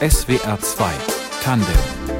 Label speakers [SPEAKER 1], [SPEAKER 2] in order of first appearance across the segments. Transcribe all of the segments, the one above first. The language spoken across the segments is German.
[SPEAKER 1] SWR 2 Tandem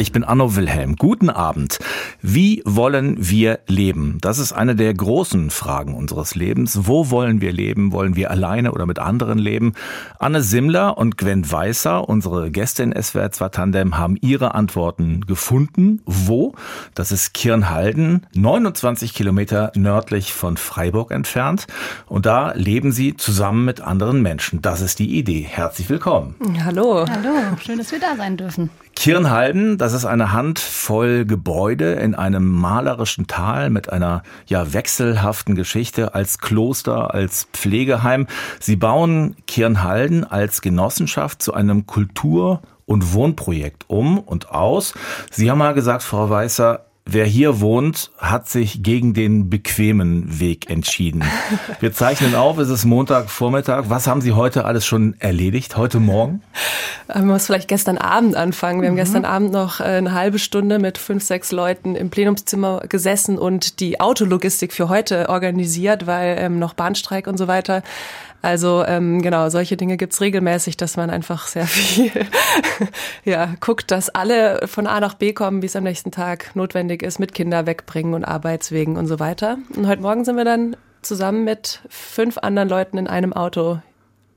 [SPEAKER 2] Ich bin Anno Wilhelm. Guten Abend. Wie wollen wir leben? Das ist eine der großen Fragen unseres Lebens. Wo wollen wir leben? Wollen wir alleine oder mit anderen leben? Anne Simmler und Gwen Weißer, unsere Gäste in SWR 2 Tandem, haben ihre Antworten gefunden. Wo? Das ist Kirnhalden, 29 Kilometer nördlich von Freiburg entfernt. Und da leben sie zusammen mit anderen Menschen. Das ist die Idee. Herzlich willkommen.
[SPEAKER 3] Hallo.
[SPEAKER 4] Hallo, schön, dass wir da sein dürfen.
[SPEAKER 2] Kirnhalden, das ist eine Handvoll Gebäude in einem malerischen Tal mit einer ja wechselhaften Geschichte als Kloster, als Pflegeheim. Sie bauen Kirnhalden als Genossenschaft zu einem Kultur- und Wohnprojekt um und aus. Sie haben mal gesagt, Frau Weißer, Wer hier wohnt, hat sich gegen den bequemen Weg entschieden. Wir zeichnen auf, es ist Montagvormittag. Was haben Sie heute alles schon erledigt, heute Morgen?
[SPEAKER 3] Man muss vielleicht gestern Abend anfangen. Wir haben mhm. gestern Abend noch äh, eine halbe Stunde mit fünf, sechs Leuten im Plenumszimmer gesessen und die Autologistik für heute organisiert, weil ähm, noch Bahnstreik und so weiter. Also ähm, genau, solche Dinge gibt's regelmäßig, dass man einfach sehr viel ja, guckt, dass alle von A nach B kommen, wie es am nächsten Tag notwendig ist, mit Kinder wegbringen und Arbeitswegen und so weiter. Und heute Morgen sind wir dann zusammen mit fünf anderen Leuten in einem Auto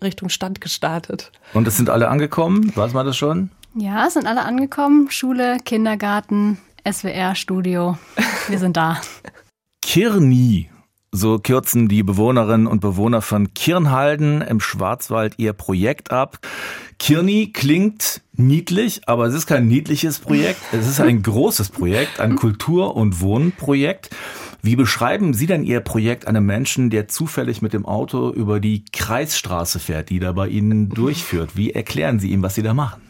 [SPEAKER 3] Richtung Stand gestartet.
[SPEAKER 2] Und es sind alle angekommen? Weiß man das schon?
[SPEAKER 4] Ja, es sind alle angekommen. Schule, Kindergarten, SWR, Studio. Wir sind da.
[SPEAKER 2] Kirni so kürzen die Bewohnerinnen und Bewohner von Kirnhalden im Schwarzwald ihr Projekt ab. Kirni klingt niedlich, aber es ist kein niedliches Projekt. Es ist ein großes Projekt, ein Kultur- und Wohnprojekt. Wie beschreiben Sie denn Ihr Projekt einem Menschen, der zufällig mit dem Auto über die Kreisstraße fährt, die da bei Ihnen durchführt? Wie erklären Sie ihm, was Sie da machen?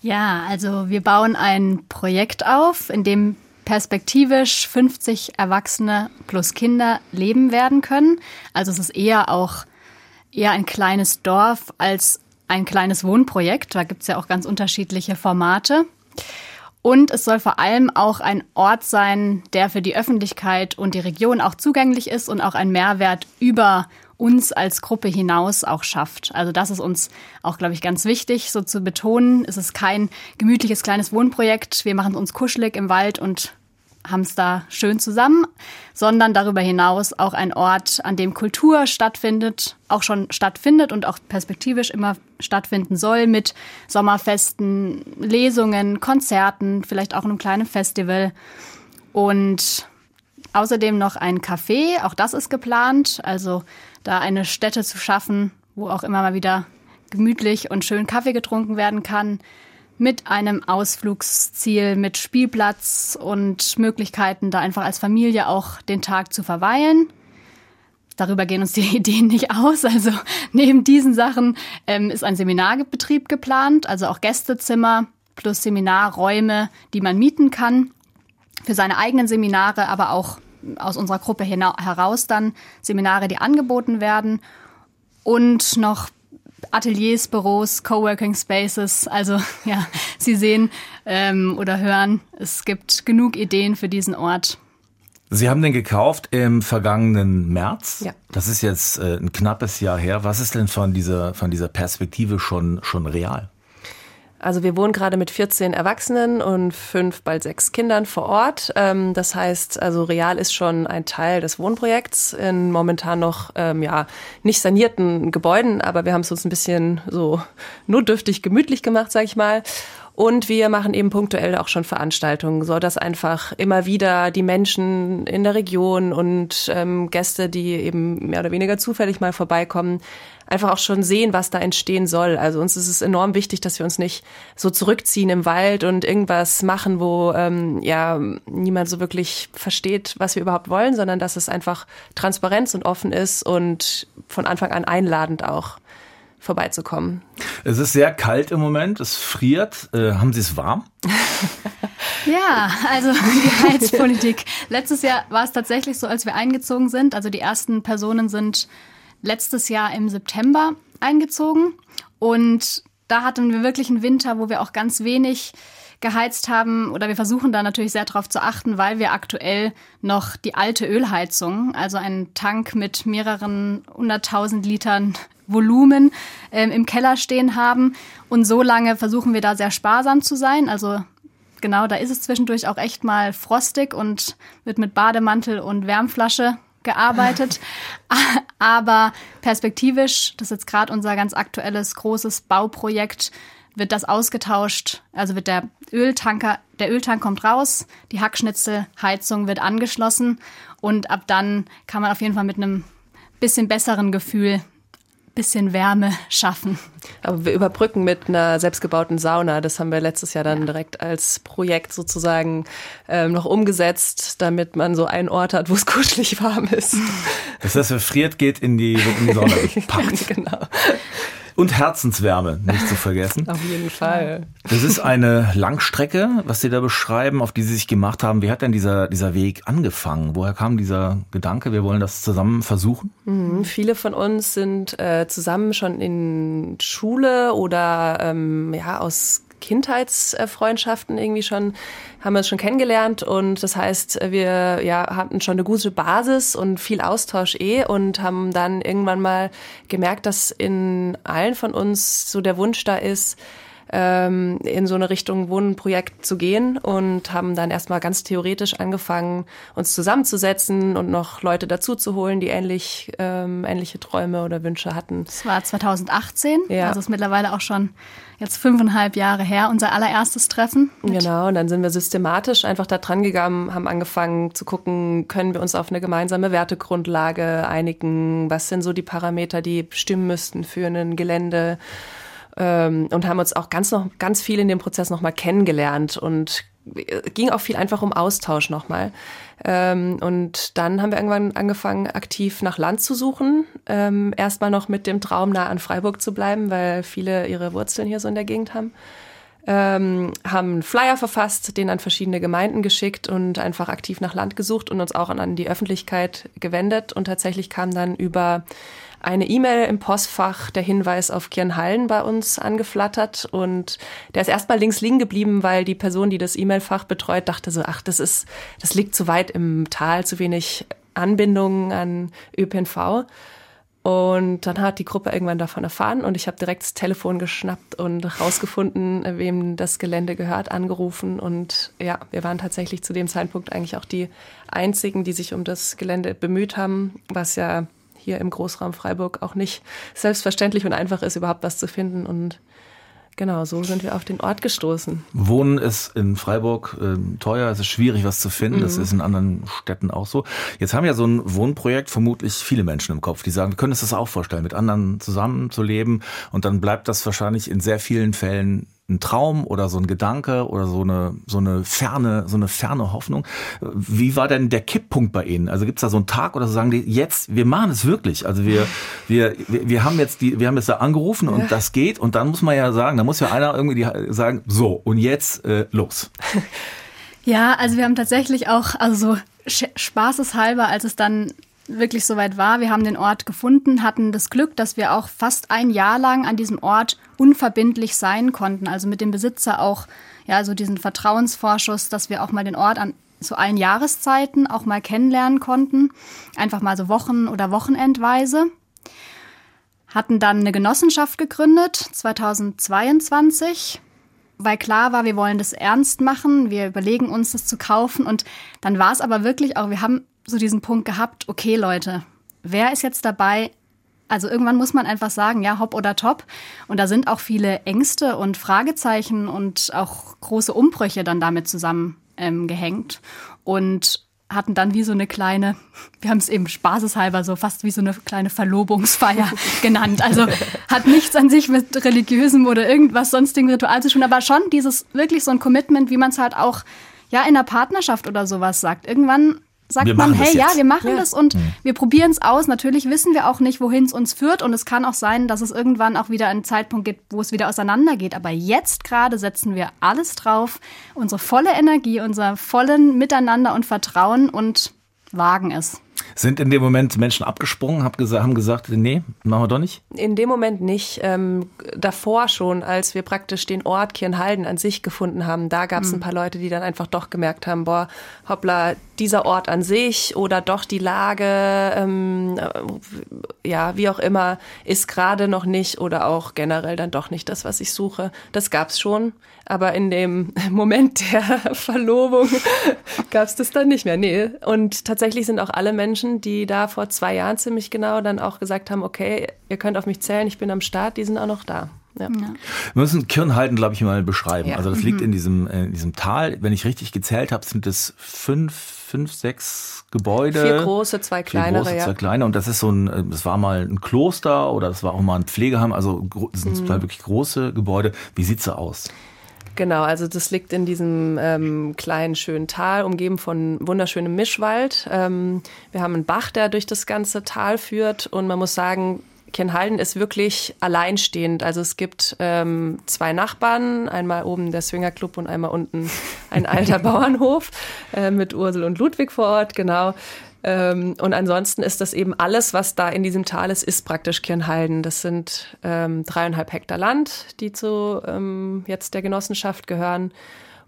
[SPEAKER 4] Ja, also wir bauen ein Projekt auf, in dem perspektivisch 50 Erwachsene plus Kinder leben werden können. Also es ist eher auch eher ein kleines Dorf als ein kleines Wohnprojekt. Da gibt es ja auch ganz unterschiedliche Formate. Und es soll vor allem auch ein Ort sein, der für die Öffentlichkeit und die Region auch zugänglich ist und auch einen Mehrwert über uns als Gruppe hinaus auch schafft. Also das ist uns auch, glaube ich, ganz wichtig, so zu betonen. Es ist kein gemütliches kleines Wohnprojekt. Wir machen uns kuschelig im Wald und haben es da schön zusammen, sondern darüber hinaus auch ein Ort, an dem Kultur stattfindet, auch schon stattfindet und auch perspektivisch immer stattfinden soll mit Sommerfesten, Lesungen, Konzerten, vielleicht auch einem kleinen Festival und außerdem noch ein Café, auch das ist geplant, also da eine Stätte zu schaffen, wo auch immer mal wieder gemütlich und schön Kaffee getrunken werden kann mit einem Ausflugsziel, mit Spielplatz und Möglichkeiten, da einfach als Familie auch den Tag zu verweilen. Darüber gehen uns die Ideen nicht aus. Also neben diesen Sachen ähm, ist ein Seminarbetrieb geplant, also auch Gästezimmer plus Seminarräume, die man mieten kann für seine eigenen Seminare, aber auch aus unserer Gruppe heraus dann Seminare, die angeboten werden und noch Ateliers, Büros, Coworking Spaces. Also ja, Sie sehen ähm, oder hören, es gibt genug Ideen für diesen Ort.
[SPEAKER 2] Sie haben den gekauft im vergangenen März.
[SPEAKER 3] Ja.
[SPEAKER 2] Das ist jetzt äh, ein knappes Jahr her. Was ist denn von dieser, von dieser Perspektive schon, schon real?
[SPEAKER 3] Also wir wohnen gerade mit 14 Erwachsenen und fünf, bald sechs Kindern vor Ort. Ähm, das heißt, also Real ist schon ein Teil des Wohnprojekts in momentan noch ähm, ja nicht sanierten Gebäuden, aber wir haben es uns ein bisschen so notdürftig gemütlich gemacht, sag ich mal. Und wir machen eben punktuell auch schon Veranstaltungen, so dass einfach immer wieder die Menschen in der Region und ähm, Gäste, die eben mehr oder weniger zufällig mal vorbeikommen, einfach auch schon sehen, was da entstehen soll. Also uns ist es enorm wichtig, dass wir uns nicht so zurückziehen im Wald und irgendwas machen, wo ähm, ja niemand so wirklich versteht, was wir überhaupt wollen, sondern dass es einfach Transparenz und offen ist und von Anfang an einladend auch vorbeizukommen.
[SPEAKER 2] Es ist sehr kalt im Moment, es friert. Äh, haben Sie es warm?
[SPEAKER 4] ja, also die Heizpolitik. Letztes Jahr war es tatsächlich so, als wir eingezogen sind. Also die ersten Personen sind letztes Jahr im September eingezogen und da hatten wir wirklich einen Winter, wo wir auch ganz wenig geheizt haben oder wir versuchen da natürlich sehr darauf zu achten, weil wir aktuell noch die alte Ölheizung, also einen Tank mit mehreren hunderttausend Litern Volumen ähm, im Keller stehen haben. Und so lange versuchen wir da sehr sparsam zu sein. Also genau, da ist es zwischendurch auch echt mal frostig und wird mit Bademantel und Wärmflasche gearbeitet. Aber perspektivisch, das ist jetzt gerade unser ganz aktuelles großes Bauprojekt, wird das ausgetauscht. Also wird der Öltanker, der Öltank kommt raus, die Hackschnitzelheizung wird angeschlossen und ab dann kann man auf jeden Fall mit einem bisschen besseren Gefühl bisschen Wärme schaffen.
[SPEAKER 3] Aber wir überbrücken mit einer selbstgebauten Sauna. Das haben wir letztes Jahr dann ja. direkt als Projekt sozusagen ähm, noch umgesetzt, damit man so einen Ort hat, wo es kuschelig warm ist.
[SPEAKER 2] Das heißt, wer friert, geht in die, in die Sauna. Packt. genau. Und Herzenswärme, nicht zu vergessen.
[SPEAKER 3] Auf jeden Fall.
[SPEAKER 2] Das ist eine Langstrecke, was Sie da beschreiben, auf die Sie sich gemacht haben. Wie hat denn dieser, dieser Weg angefangen? Woher kam dieser Gedanke, wir wollen das zusammen versuchen?
[SPEAKER 3] Mhm, viele von uns sind äh, zusammen schon in Schule oder ähm, ja, aus Kindheitsfreundschaften irgendwie schon, haben wir es schon kennengelernt und das heißt, wir ja, hatten schon eine gute Basis und viel Austausch eh und haben dann irgendwann mal gemerkt, dass in allen von uns so der Wunsch da ist, ähm, in so eine Richtung Wohnprojekt zu gehen und haben dann erstmal ganz theoretisch angefangen, uns zusammenzusetzen und noch Leute dazu zu holen, die ähnlich, ähm, ähnliche Träume oder Wünsche hatten.
[SPEAKER 4] Das war 2018, ja. also ist mittlerweile auch schon jetzt fünfeinhalb Jahre her, unser allererstes Treffen.
[SPEAKER 3] Genau, und dann sind wir systematisch einfach da dran gegangen, haben angefangen zu gucken, können wir uns auf eine gemeinsame Wertegrundlage einigen, was sind so die Parameter, die bestimmen müssten für ein Gelände ähm, und haben uns auch ganz noch ganz viel in dem Prozess nochmal kennengelernt und ging auch viel einfach um Austausch nochmal. Ähm, und dann haben wir irgendwann angefangen, aktiv nach Land zu suchen. Ähm, Erstmal noch mit dem Traum, nah an Freiburg zu bleiben, weil viele ihre Wurzeln hier so in der Gegend haben. Ähm, haben einen Flyer verfasst, den an verschiedene Gemeinden geschickt und einfach aktiv nach Land gesucht und uns auch an, an die Öffentlichkeit gewendet. Und tatsächlich kam dann über eine E-Mail im Postfach der Hinweis auf Kirnhallen bei uns angeflattert und der ist erstmal links liegen geblieben, weil die Person, die das E-Mail-Fach betreut, dachte so, ach, das ist, das liegt zu weit im Tal, zu wenig Anbindungen an ÖPNV. Und dann hat die Gruppe irgendwann davon erfahren und ich habe direkt das Telefon geschnappt und rausgefunden, wem das Gelände gehört, angerufen. Und ja, wir waren tatsächlich zu dem Zeitpunkt eigentlich auch die einzigen, die sich um das Gelände bemüht haben, was ja hier im Großraum Freiburg auch nicht selbstverständlich und einfach ist, überhaupt was zu finden. Und genau, so sind wir auf den Ort gestoßen.
[SPEAKER 2] Wohnen ist in Freiburg äh, teuer, es ist schwierig, was zu finden. Mhm. Das ist in anderen Städten auch so. Jetzt haben ja so ein Wohnprojekt vermutlich viele Menschen im Kopf, die sagen, wir können uns das auch vorstellen, mit anderen zusammenzuleben. Und dann bleibt das wahrscheinlich in sehr vielen Fällen ein Traum oder so ein Gedanke oder so eine so eine ferne so eine ferne Hoffnung. Wie war denn der Kipppunkt bei Ihnen? Also gibt es da so einen Tag oder so sagen die jetzt wir machen es wirklich? Also wir wir wir haben jetzt die wir haben jetzt da angerufen und ja. das geht und dann muss man ja sagen, da muss ja einer irgendwie sagen so und jetzt äh, los.
[SPEAKER 4] Ja, also wir haben tatsächlich auch also so spaßeshalber, als es dann wirklich soweit war. Wir haben den Ort gefunden, hatten das Glück, dass wir auch fast ein Jahr lang an diesem Ort unverbindlich sein konnten. Also mit dem Besitzer auch, ja, so diesen Vertrauensvorschuss, dass wir auch mal den Ort an zu allen Jahreszeiten auch mal kennenlernen konnten. Einfach mal so Wochen- oder Wochenendweise. Hatten dann eine Genossenschaft gegründet, 2022 weil klar war, wir wollen das ernst machen, wir überlegen uns, das zu kaufen. Und dann war es aber wirklich auch, wir haben so diesen Punkt gehabt, okay Leute, wer ist jetzt dabei? Also irgendwann muss man einfach sagen, ja, hopp oder top. Und da sind auch viele Ängste und Fragezeichen und auch große Umbrüche dann damit zusammengehängt. Ähm, und hatten dann wie so eine kleine, wir haben es eben spaßeshalber so fast wie so eine kleine Verlobungsfeier genannt. Also hat nichts an sich mit religiösem oder irgendwas sonstigen Ritual zu tun, aber schon dieses wirklich so ein Commitment, wie man es halt auch ja in der Partnerschaft oder sowas sagt. Irgendwann sagt man, hey, ja, wir machen ja. das und mhm. wir probieren es aus. Natürlich wissen wir auch nicht, wohin es uns führt und es kann auch sein, dass es irgendwann auch wieder einen Zeitpunkt gibt, wo es wieder auseinandergeht. Aber jetzt gerade setzen wir alles drauf, unsere volle Energie, unser vollen Miteinander und Vertrauen und wagen es.
[SPEAKER 2] Sind in dem Moment Menschen abgesprungen, haben gesagt, nee, machen wir doch nicht?
[SPEAKER 3] In dem Moment nicht. Ähm, davor schon, als wir praktisch den Ort Kirnhalden an sich gefunden haben, da gab es mhm. ein paar Leute, die dann einfach doch gemerkt haben, boah, hoppla, dieser Ort an sich oder doch die Lage, ähm, äh, ja, wie auch immer, ist gerade noch nicht oder auch generell dann doch nicht das, was ich suche. Das gab es schon, aber in dem Moment der Verlobung gab es das dann nicht mehr. Nee. Und tatsächlich sind auch alle Menschen, die da vor zwei Jahren ziemlich genau dann auch gesagt haben, okay, ihr könnt auf mich zählen, ich bin am Start, die sind auch noch da. Ja. Wir
[SPEAKER 2] müssen Kirnhalden, glaube ich, mal beschreiben. Ja. Also das liegt mhm. in diesem, in diesem Tal. Wenn ich richtig gezählt habe, sind es fünf, fünf, sechs Gebäude.
[SPEAKER 3] Vier große, zwei kleinere. Vier
[SPEAKER 2] große, zwei kleine. Und das ist so ein, das war mal ein Kloster oder das war auch mal ein Pflegeheim. Also das sind mhm. zwei wirklich große Gebäude. Wie sieht's so aus?
[SPEAKER 3] Genau, also das liegt in diesem ähm, kleinen, schönen Tal, umgeben von wunderschönem Mischwald. Ähm, wir haben einen Bach, der durch das ganze Tal führt und man muss sagen, Kirnhalden ist wirklich alleinstehend. Also es gibt ähm, zwei Nachbarn, einmal oben der Swingerclub und einmal unten ein alter Bauernhof äh, mit Ursel und Ludwig vor Ort, genau. Ähm, und ansonsten ist das eben alles, was da in diesem Tal ist, ist praktisch Kirnhalden. Das sind ähm, dreieinhalb Hektar Land, die zu ähm, jetzt der Genossenschaft gehören.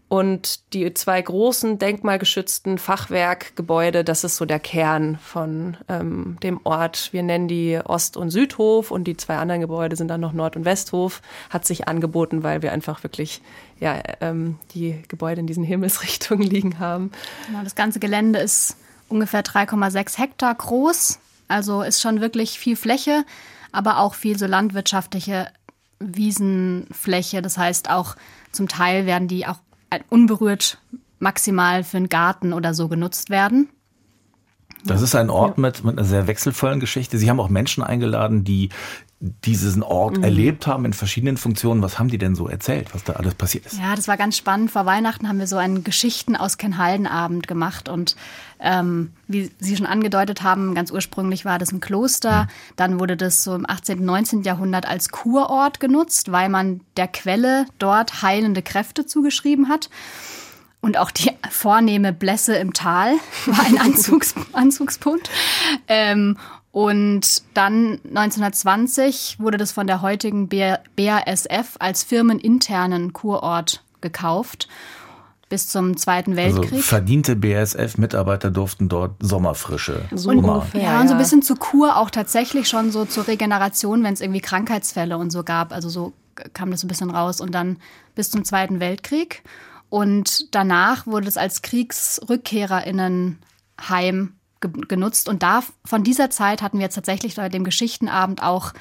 [SPEAKER 3] Und die zwei großen denkmalgeschützten Fachwerkgebäude, das ist so der Kern von ähm, dem Ort. Wir nennen die Ost- und Südhof und die zwei anderen Gebäude sind dann noch Nord- und Westhof. Hat sich angeboten, weil wir einfach wirklich ja, ähm, die Gebäude in diesen Himmelsrichtungen liegen haben.
[SPEAKER 4] Genau, das ganze Gelände ist ungefähr 3,6 Hektar groß. Also ist schon wirklich viel Fläche, aber auch viel so landwirtschaftliche Wiesenfläche. Das heißt auch zum Teil werden die auch unberührt maximal für einen Garten oder so genutzt werden.
[SPEAKER 2] Das ist ein Ort mit, mit einer sehr wechselvollen Geschichte. Sie haben auch Menschen eingeladen, die diesen Ort mhm. erlebt haben in verschiedenen Funktionen. Was haben die denn so erzählt, was da alles passiert ist?
[SPEAKER 4] Ja, das war ganz spannend. Vor Weihnachten haben wir so einen Geschichten aus Kenhalden Abend gemacht und ähm, wie Sie schon angedeutet haben, ganz ursprünglich war das ein Kloster. Dann wurde das so im 18., und 19. Jahrhundert als Kurort genutzt, weil man der Quelle dort heilende Kräfte zugeschrieben hat. Und auch die vornehme Blässe im Tal war ein Anzugs Anzugspunkt. Ähm, und dann 1920 wurde das von der heutigen BASF als firmeninternen Kurort gekauft bis zum Zweiten also Weltkrieg. Also
[SPEAKER 2] verdiente BASF-Mitarbeiter durften dort Sommerfrische.
[SPEAKER 4] So und, ungefähr, ja, und so ein bisschen zur Kur auch tatsächlich schon so zur Regeneration, wenn es irgendwie Krankheitsfälle und so gab. Also so kam das ein bisschen raus. Und dann bis zum Zweiten Weltkrieg. Und danach wurde es als KriegsrückkehrerInnenheim genutzt. Und da von dieser Zeit hatten wir jetzt tatsächlich bei dem Geschichtenabend auch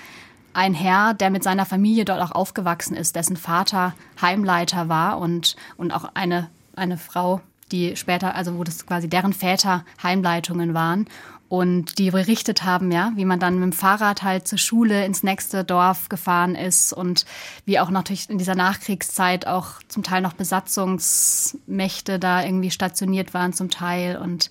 [SPEAKER 4] ein Herr, der mit seiner Familie dort auch aufgewachsen ist, dessen Vater Heimleiter war und, und auch eine, eine Frau, die später, also wo das quasi deren Väter Heimleitungen waren und die berichtet haben, ja, wie man dann mit dem Fahrrad halt zur Schule ins nächste Dorf gefahren ist und wie auch natürlich in dieser Nachkriegszeit auch zum Teil noch Besatzungsmächte da irgendwie stationiert waren zum Teil und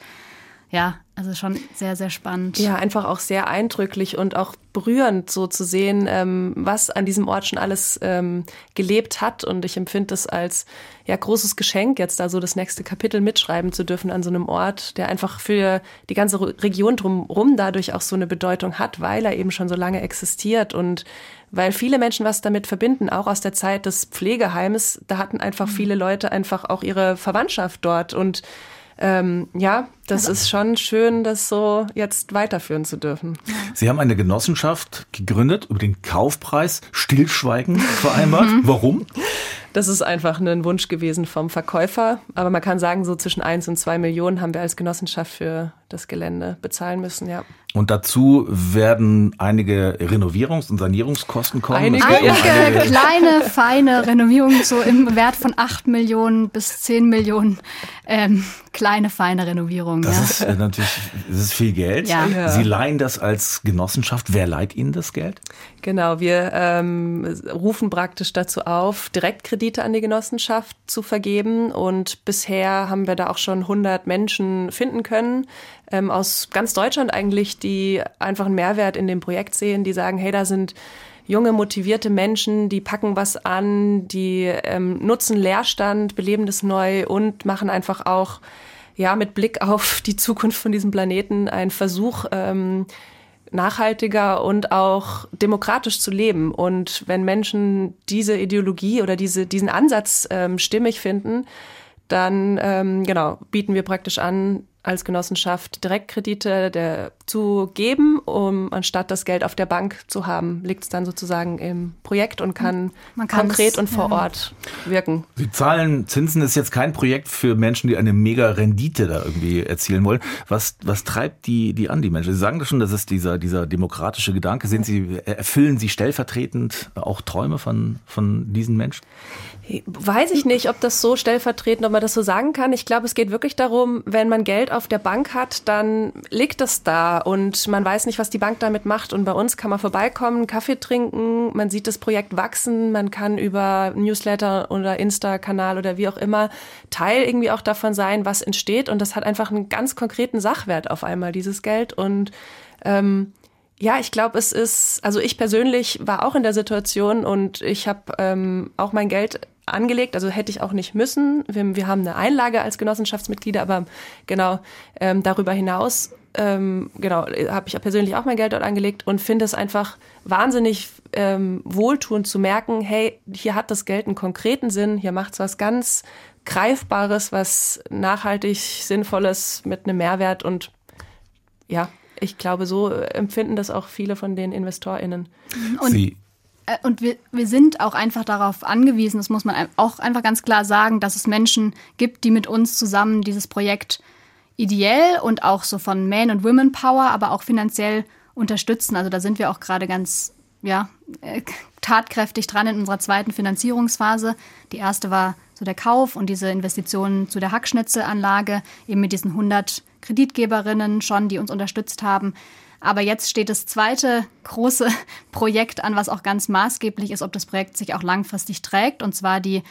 [SPEAKER 4] ja, also schon sehr, sehr spannend.
[SPEAKER 3] Ja, einfach auch sehr eindrücklich und auch berührend so zu sehen, ähm, was an diesem Ort schon alles ähm, gelebt hat. Und ich empfinde es als ja großes Geschenk, jetzt da so das nächste Kapitel mitschreiben zu dürfen an so einem Ort, der einfach für die ganze Region drumherum dadurch auch so eine Bedeutung hat, weil er eben schon so lange existiert und weil viele Menschen was damit verbinden, auch aus der Zeit des Pflegeheims. Da hatten einfach mhm. viele Leute einfach auch ihre Verwandtschaft dort und ähm, ja, das also. ist schon schön, das so jetzt weiterführen zu dürfen.
[SPEAKER 2] Sie haben eine Genossenschaft gegründet, über den Kaufpreis Stillschweigen vereinbart. Warum?
[SPEAKER 3] Das ist einfach ein Wunsch gewesen vom Verkäufer. Aber man kann sagen, so zwischen eins und zwei Millionen haben wir als Genossenschaft für das Gelände bezahlen müssen, ja.
[SPEAKER 2] Und dazu werden einige Renovierungs- und Sanierungskosten kommen.
[SPEAKER 4] Einige, einige, einige kleine, feine Renovierungen, so im Wert von acht Millionen bis zehn Millionen. Ähm, kleine, feine Renovierungen.
[SPEAKER 2] Das ja. ist äh, natürlich das ist viel Geld. Ja. ja. Sie leihen das als Genossenschaft. Wer leiht Ihnen das Geld?
[SPEAKER 3] Genau, wir ähm, rufen praktisch dazu auf, Direktkredite an die Genossenschaft zu vergeben. Und bisher haben wir da auch schon 100 Menschen finden können, ähm, aus ganz Deutschland eigentlich, die einfach einen Mehrwert in dem Projekt sehen, die sagen, hey, da sind junge, motivierte Menschen, die packen was an, die ähm, nutzen Leerstand, beleben das neu und machen einfach auch ja mit Blick auf die Zukunft von diesem Planeten ein Versuch, ähm, nachhaltiger und auch demokratisch zu leben. Und wenn Menschen diese Ideologie oder diese, diesen Ansatz ähm, stimmig finden, dann ähm, genau bieten wir praktisch an, als Genossenschaft Direktkredite der, zu geben, um anstatt das Geld auf der Bank zu haben, liegt es dann sozusagen im Projekt und kann konkret und vor Ort wirken.
[SPEAKER 2] Sie zahlen Zinsen ist jetzt kein Projekt für Menschen, die eine mega Rendite da irgendwie erzielen wollen. Was, was treibt die, die an, die Menschen? Sie sagen das schon, das ist dieser, dieser demokratische Gedanke. Sind Sie, erfüllen Sie stellvertretend auch Träume von, von diesen Menschen?
[SPEAKER 3] Weiß ich nicht, ob das so stellvertretend, ob man das so sagen kann. Ich glaube, es geht wirklich darum, wenn man Geld auf der Bank hat, dann liegt es da und man weiß nicht, was die Bank damit macht. Und bei uns kann man vorbeikommen, Kaffee trinken, man sieht das Projekt wachsen, man kann über Newsletter oder Insta-Kanal oder wie auch immer Teil irgendwie auch davon sein, was entsteht. Und das hat einfach einen ganz konkreten Sachwert auf einmal, dieses Geld. Und ähm, ja, ich glaube, es ist, also ich persönlich war auch in der Situation und ich habe ähm, auch mein Geld angelegt, also hätte ich auch nicht müssen. Wir, wir haben eine Einlage als Genossenschaftsmitglieder, aber genau ähm, darüber hinaus ähm, genau habe ich persönlich auch mein Geld dort angelegt und finde es einfach wahnsinnig ähm, wohltuend zu merken, hey, hier hat das Geld einen konkreten Sinn, hier macht es was ganz Greifbares, was nachhaltig Sinnvolles mit einem Mehrwert und ja, ich glaube, so empfinden das auch viele von den InvestorInnen.
[SPEAKER 4] Und Sie und wir, wir sind auch einfach darauf angewiesen, das muss man auch einfach ganz klar sagen, dass es Menschen gibt, die mit uns zusammen dieses Projekt ideell und auch so von Man- und Women Power, aber auch finanziell unterstützen. Also da sind wir auch gerade ganz ja, äh, tatkräftig dran in unserer zweiten Finanzierungsphase. Die erste war so der Kauf und diese Investitionen zu der Hackschnitzelanlage, eben mit diesen 100 Kreditgeberinnen schon, die uns unterstützt haben. Aber jetzt steht das zweite große Projekt an, was auch ganz maßgeblich ist, ob das Projekt sich auch langfristig trägt, und zwar die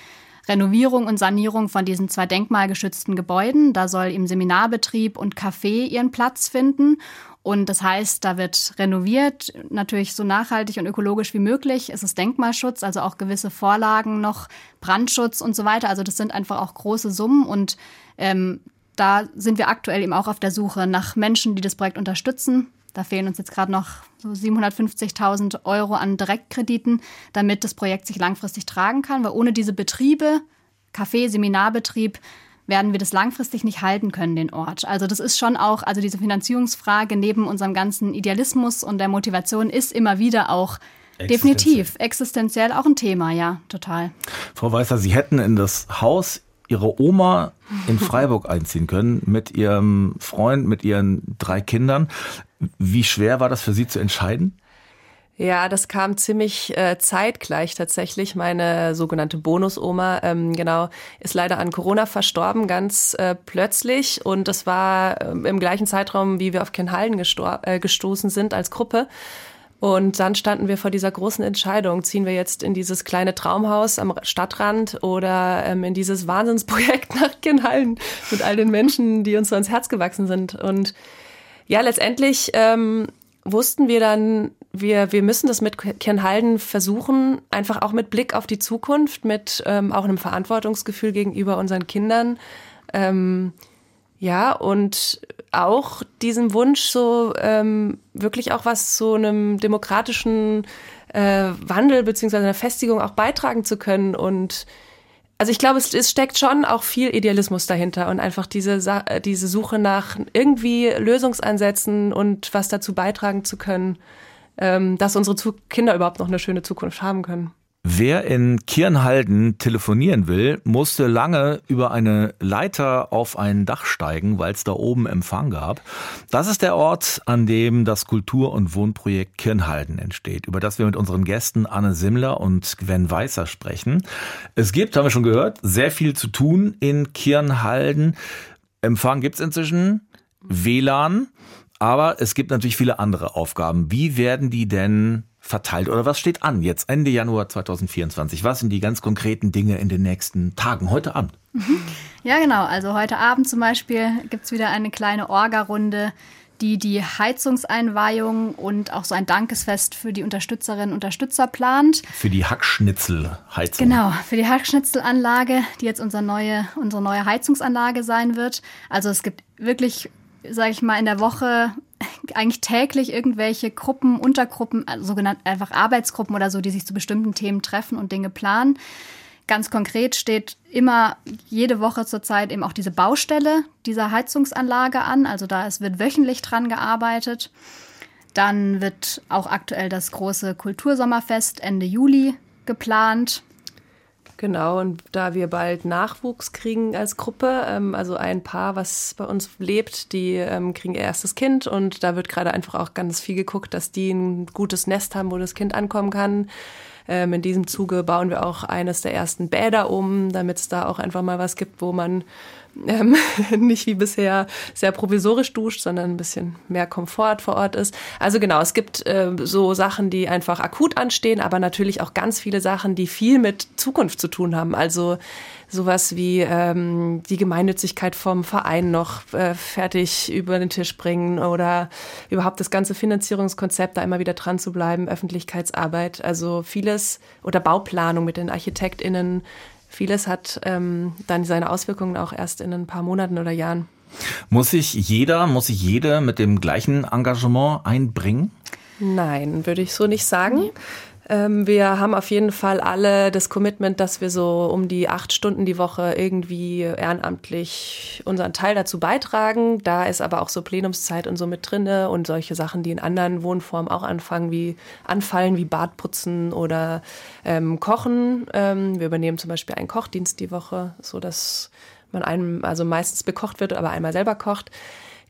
[SPEAKER 4] Renovierung und Sanierung von diesen zwei denkmalgeschützten Gebäuden. Da soll im Seminarbetrieb und Café ihren Platz finden. Und das heißt, da wird renoviert, natürlich so nachhaltig und ökologisch wie möglich. Es ist Denkmalschutz, also auch gewisse Vorlagen noch, Brandschutz und so weiter. Also das sind einfach auch große Summen und ähm, da sind wir aktuell eben auch auf der Suche nach Menschen, die das Projekt unterstützen. Da fehlen uns jetzt gerade noch so 750.000 Euro an Direktkrediten, damit das Projekt sich langfristig tragen kann, weil ohne diese Betriebe, Café, Seminarbetrieb, werden wir das langfristig nicht halten können, den Ort. Also das ist schon auch, also diese Finanzierungsfrage neben unserem ganzen Idealismus und der Motivation ist immer wieder auch definitiv existenziell auch ein Thema, ja, total.
[SPEAKER 2] Frau Weißer, Sie hätten in das Haus ihre Oma in Freiburg einziehen können mit ihrem Freund, mit ihren drei Kindern. Wie schwer war das für Sie zu entscheiden?
[SPEAKER 3] Ja, das kam ziemlich äh, zeitgleich tatsächlich. Meine sogenannte Bonusoma, ähm, genau, ist leider an Corona verstorben, ganz äh, plötzlich. Und das war äh, im gleichen Zeitraum, wie wir auf Kenhalden äh, gestoßen sind als Gruppe. Und dann standen wir vor dieser großen Entscheidung, ziehen wir jetzt in dieses kleine Traumhaus am Stadtrand oder ähm, in dieses Wahnsinnsprojekt nach Kirnhallen mit all den Menschen, die uns so ans Herz gewachsen sind. Und ja, letztendlich ähm, wussten wir dann, wir, wir müssen das mit Kirnhalden versuchen, einfach auch mit Blick auf die Zukunft, mit ähm, auch einem Verantwortungsgefühl gegenüber unseren Kindern. Ähm, ja, und auch diesem Wunsch, so ähm, wirklich auch was zu einem demokratischen äh, Wandel beziehungsweise einer Festigung auch beitragen zu können. Und also ich glaube, es, es steckt schon auch viel Idealismus dahinter und einfach diese, diese Suche nach irgendwie Lösungsansätzen und was dazu beitragen zu können, ähm, dass unsere Kinder überhaupt noch eine schöne Zukunft haben können.
[SPEAKER 2] Wer in Kirnhalden telefonieren will, musste lange über eine Leiter auf ein Dach steigen, weil es da oben Empfang gab. Das ist der Ort, an dem das Kultur- und Wohnprojekt Kirnhalden entsteht, über das wir mit unseren Gästen Anne Simmler und Gwen Weißer sprechen. Es gibt, haben wir schon gehört, sehr viel zu tun in Kirnhalden. Empfang gibt's inzwischen, WLAN, aber es gibt natürlich viele andere Aufgaben. Wie werden die denn verteilt oder was steht an jetzt Ende Januar 2024? Was sind die ganz konkreten Dinge in den nächsten Tagen, heute Abend?
[SPEAKER 4] Ja, genau. Also heute Abend zum Beispiel gibt es wieder eine kleine Orga-Runde, die die Heizungseinweihung und auch so ein Dankesfest für die Unterstützerinnen und Unterstützer plant.
[SPEAKER 2] Für die Hackschnitzelheizung.
[SPEAKER 4] Genau, für die Hackschnitzelanlage, die jetzt unsere neue, unsere neue Heizungsanlage sein wird. Also es gibt wirklich, sage ich mal, in der Woche eigentlich täglich irgendwelche Gruppen, Untergruppen, also sogenannte einfach Arbeitsgruppen oder so, die sich zu bestimmten Themen treffen und Dinge planen. Ganz konkret steht immer jede Woche zurzeit eben auch diese Baustelle dieser Heizungsanlage an. Also da es wird wöchentlich dran gearbeitet. Dann wird auch aktuell das große Kultursommerfest Ende Juli geplant.
[SPEAKER 3] Genau, und da wir bald Nachwuchs kriegen als Gruppe, ähm, also ein Paar, was bei uns lebt, die ähm, kriegen ihr erstes Kind und da wird gerade einfach auch ganz viel geguckt, dass die ein gutes Nest haben, wo das Kind ankommen kann. Ähm, in diesem Zuge bauen wir auch eines der ersten Bäder um, damit es da auch einfach mal was gibt, wo man ähm, nicht wie bisher sehr provisorisch duscht, sondern ein bisschen mehr Komfort vor Ort ist. Also genau, es gibt äh, so Sachen, die einfach akut anstehen, aber natürlich auch ganz viele Sachen, die viel mit Zukunft zu tun haben. Also sowas wie ähm, die Gemeinnützigkeit vom Verein noch äh, fertig über den Tisch bringen oder überhaupt das ganze Finanzierungskonzept da immer wieder dran zu bleiben, Öffentlichkeitsarbeit, also vieles oder Bauplanung mit den ArchitektInnen, vieles hat ähm, dann seine Auswirkungen auch erst in ein paar Monaten oder Jahren.
[SPEAKER 2] Muss sich jeder, muss sich jede mit dem gleichen Engagement einbringen?
[SPEAKER 3] Nein, würde ich so nicht sagen. Ähm, wir haben auf jeden Fall alle das Commitment, dass wir so um die acht Stunden die Woche irgendwie ehrenamtlich unseren Teil dazu beitragen. Da ist aber auch so Plenumszeit und so mit drinne und solche Sachen, die in anderen Wohnformen auch anfangen, wie anfallen, wie Badputzen oder ähm, Kochen. Ähm, wir übernehmen zum Beispiel einen Kochdienst die Woche, so dass man einem also meistens bekocht wird, aber einmal selber kocht.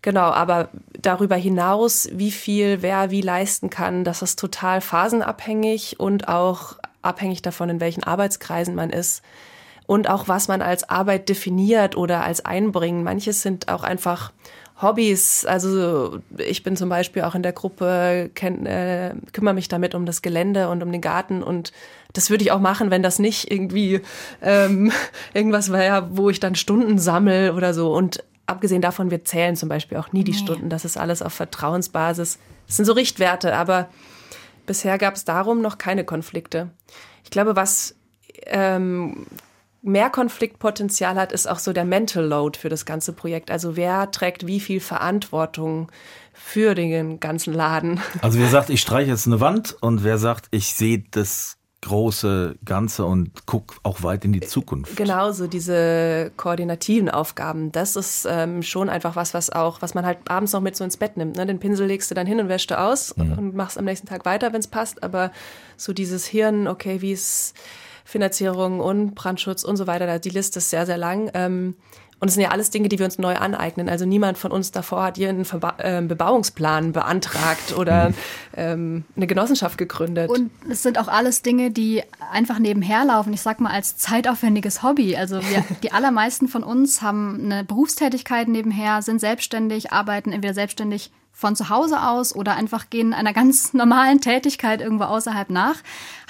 [SPEAKER 3] Genau, aber darüber hinaus, wie viel wer wie leisten kann, das ist total phasenabhängig und auch abhängig davon, in welchen Arbeitskreisen man ist und auch was man als Arbeit definiert oder als Einbringen. Manches sind auch einfach Hobbys. Also ich bin zum Beispiel auch in der Gruppe, kenn, äh, kümmere mich damit um das Gelände und um den Garten und das würde ich auch machen, wenn das nicht irgendwie ähm, irgendwas wäre, wo ich dann Stunden sammel oder so. Und abgesehen davon, wir zählen zum Beispiel auch nie die nee. Stunden. Das ist alles auf Vertrauensbasis. Das sind so Richtwerte, aber bisher gab es darum noch keine Konflikte. Ich glaube, was ähm, mehr Konfliktpotenzial hat, ist auch so der Mental Load für das ganze Projekt. Also wer trägt wie viel Verantwortung für den ganzen Laden?
[SPEAKER 2] Also wer sagt, ich streiche jetzt eine Wand und wer sagt, ich sehe das große Ganze und guck auch weit in die Zukunft.
[SPEAKER 3] Genauso diese koordinativen Aufgaben, das ist ähm, schon einfach was, was auch, was man halt abends noch mit so ins Bett nimmt. Ne? Den Pinsel legst du dann hin und wäschst du aus mhm. und machst am nächsten Tag weiter, wenn es passt. Aber so dieses Hirn, okay, wie ist Finanzierung und Brandschutz und so weiter, die Liste ist sehr, sehr lang. Ähm, und es sind ja alles Dinge, die wir uns neu aneignen. Also niemand von uns davor hat hier einen Verba äh, Bebauungsplan beantragt oder mhm. ähm, eine Genossenschaft gegründet.
[SPEAKER 4] Und es sind auch alles Dinge, die einfach nebenher laufen. Ich sag mal als zeitaufwendiges Hobby. Also wir, die allermeisten von uns haben eine Berufstätigkeit nebenher, sind selbstständig, arbeiten entweder selbstständig von zu Hause aus oder einfach gehen einer ganz normalen Tätigkeit irgendwo außerhalb nach,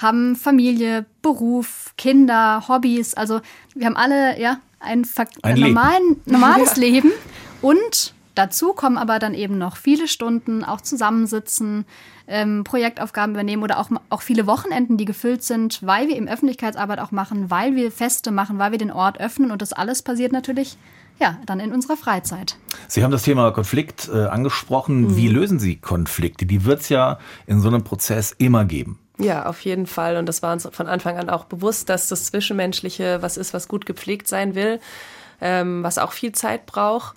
[SPEAKER 4] haben Familie, Beruf, Kinder, Hobbys. Also wir haben alle ja ein, ein normalen, normales ja. Leben und Dazu kommen aber dann eben noch viele Stunden, auch zusammensitzen, ähm, Projektaufgaben übernehmen oder auch, auch viele Wochenenden, die gefüllt sind, weil wir eben Öffentlichkeitsarbeit auch machen, weil wir Feste machen, weil wir den Ort öffnen und das alles passiert natürlich ja, dann in unserer Freizeit.
[SPEAKER 2] Sie haben das Thema Konflikt äh, angesprochen. Mhm. Wie lösen Sie Konflikte? Die wird es ja in so einem Prozess immer geben.
[SPEAKER 3] Ja, auf jeden Fall. Und das war uns von Anfang an auch bewusst, dass das Zwischenmenschliche was ist, was gut gepflegt sein will, ähm, was auch viel Zeit braucht.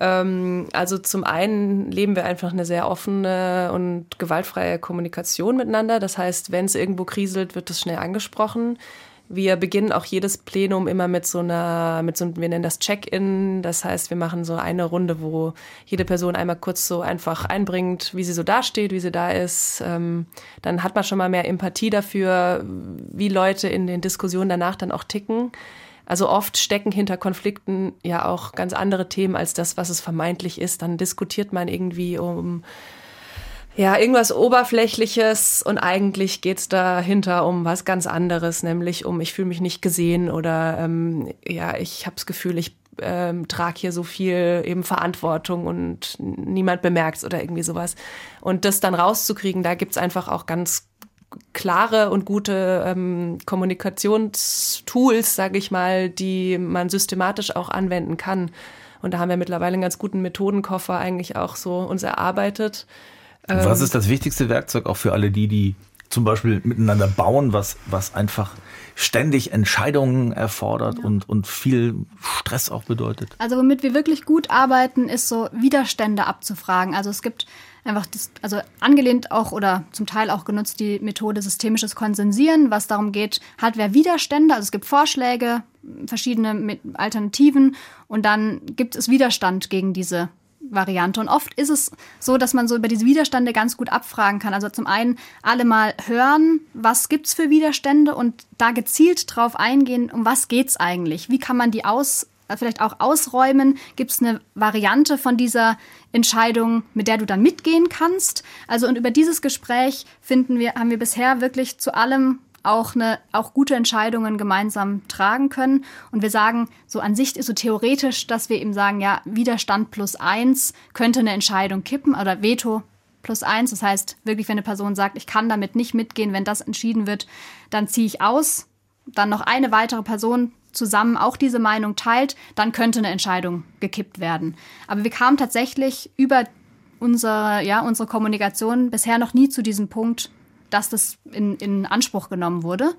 [SPEAKER 3] Ähm, also zum einen leben wir einfach eine sehr offene und gewaltfreie Kommunikation miteinander. Das heißt, wenn es irgendwo kriselt, wird es schnell angesprochen. Wir beginnen auch jedes Plenum immer mit so einer, mit so, wir nennen das Check-in. Das heißt, wir machen so eine Runde, wo jede Person einmal kurz so einfach einbringt, wie sie so dasteht, wie sie da ist. Ähm, dann hat man schon mal mehr Empathie dafür, wie Leute in den Diskussionen danach dann auch ticken. Also oft stecken hinter Konflikten ja auch ganz andere Themen als das, was es vermeintlich ist. Dann diskutiert man irgendwie um ja, irgendwas Oberflächliches und eigentlich geht's dahinter um was ganz anderes, nämlich um, ich fühle mich nicht gesehen oder ähm, ja, ich habe das Gefühl, ich ähm, trage hier so viel eben Verantwortung und niemand bemerkt oder irgendwie sowas. Und das dann rauszukriegen, da gibt's einfach auch ganz klare und gute ähm, Kommunikationstools, sage ich mal, die man systematisch auch anwenden kann. Und da haben wir mittlerweile einen ganz guten Methodenkoffer eigentlich auch so uns erarbeitet.
[SPEAKER 2] Was ähm, ist das wichtigste Werkzeug auch für alle die, die zum Beispiel miteinander bauen, was, was einfach ständig Entscheidungen erfordert ja. und, und viel Stress auch bedeutet?
[SPEAKER 4] Also womit wir wirklich gut arbeiten, ist so Widerstände abzufragen. Also es gibt einfach, das, also angelehnt auch oder zum Teil auch genutzt die Methode systemisches Konsensieren, was darum geht, hat wer Widerstände, also es gibt Vorschläge, verschiedene Alternativen und dann gibt es Widerstand gegen diese Variante. Und oft ist es so, dass man so über diese Widerstände ganz gut abfragen kann. Also zum einen alle mal hören, was gibt's für Widerstände und da gezielt drauf eingehen, um was geht's eigentlich? Wie kann man die aus äh, vielleicht auch ausräumen? Gibt es eine Variante von dieser Entscheidung, mit der du dann mitgehen kannst? Also und über dieses Gespräch finden wir, haben wir bisher wirklich zu allem auch eine, auch gute Entscheidungen gemeinsam tragen können. Und wir sagen, so an sich ist so theoretisch, dass wir eben sagen, ja, Widerstand plus eins könnte eine Entscheidung kippen oder Veto plus eins. Das heißt, wirklich, wenn eine Person sagt, ich kann damit nicht mitgehen, wenn das entschieden wird, dann ziehe ich aus. Dann noch eine weitere Person zusammen auch diese Meinung teilt, dann könnte eine Entscheidung gekippt werden. Aber wir kamen tatsächlich über unsere, ja, unsere Kommunikation bisher noch nie zu diesem Punkt, dass das in, in Anspruch genommen wurde.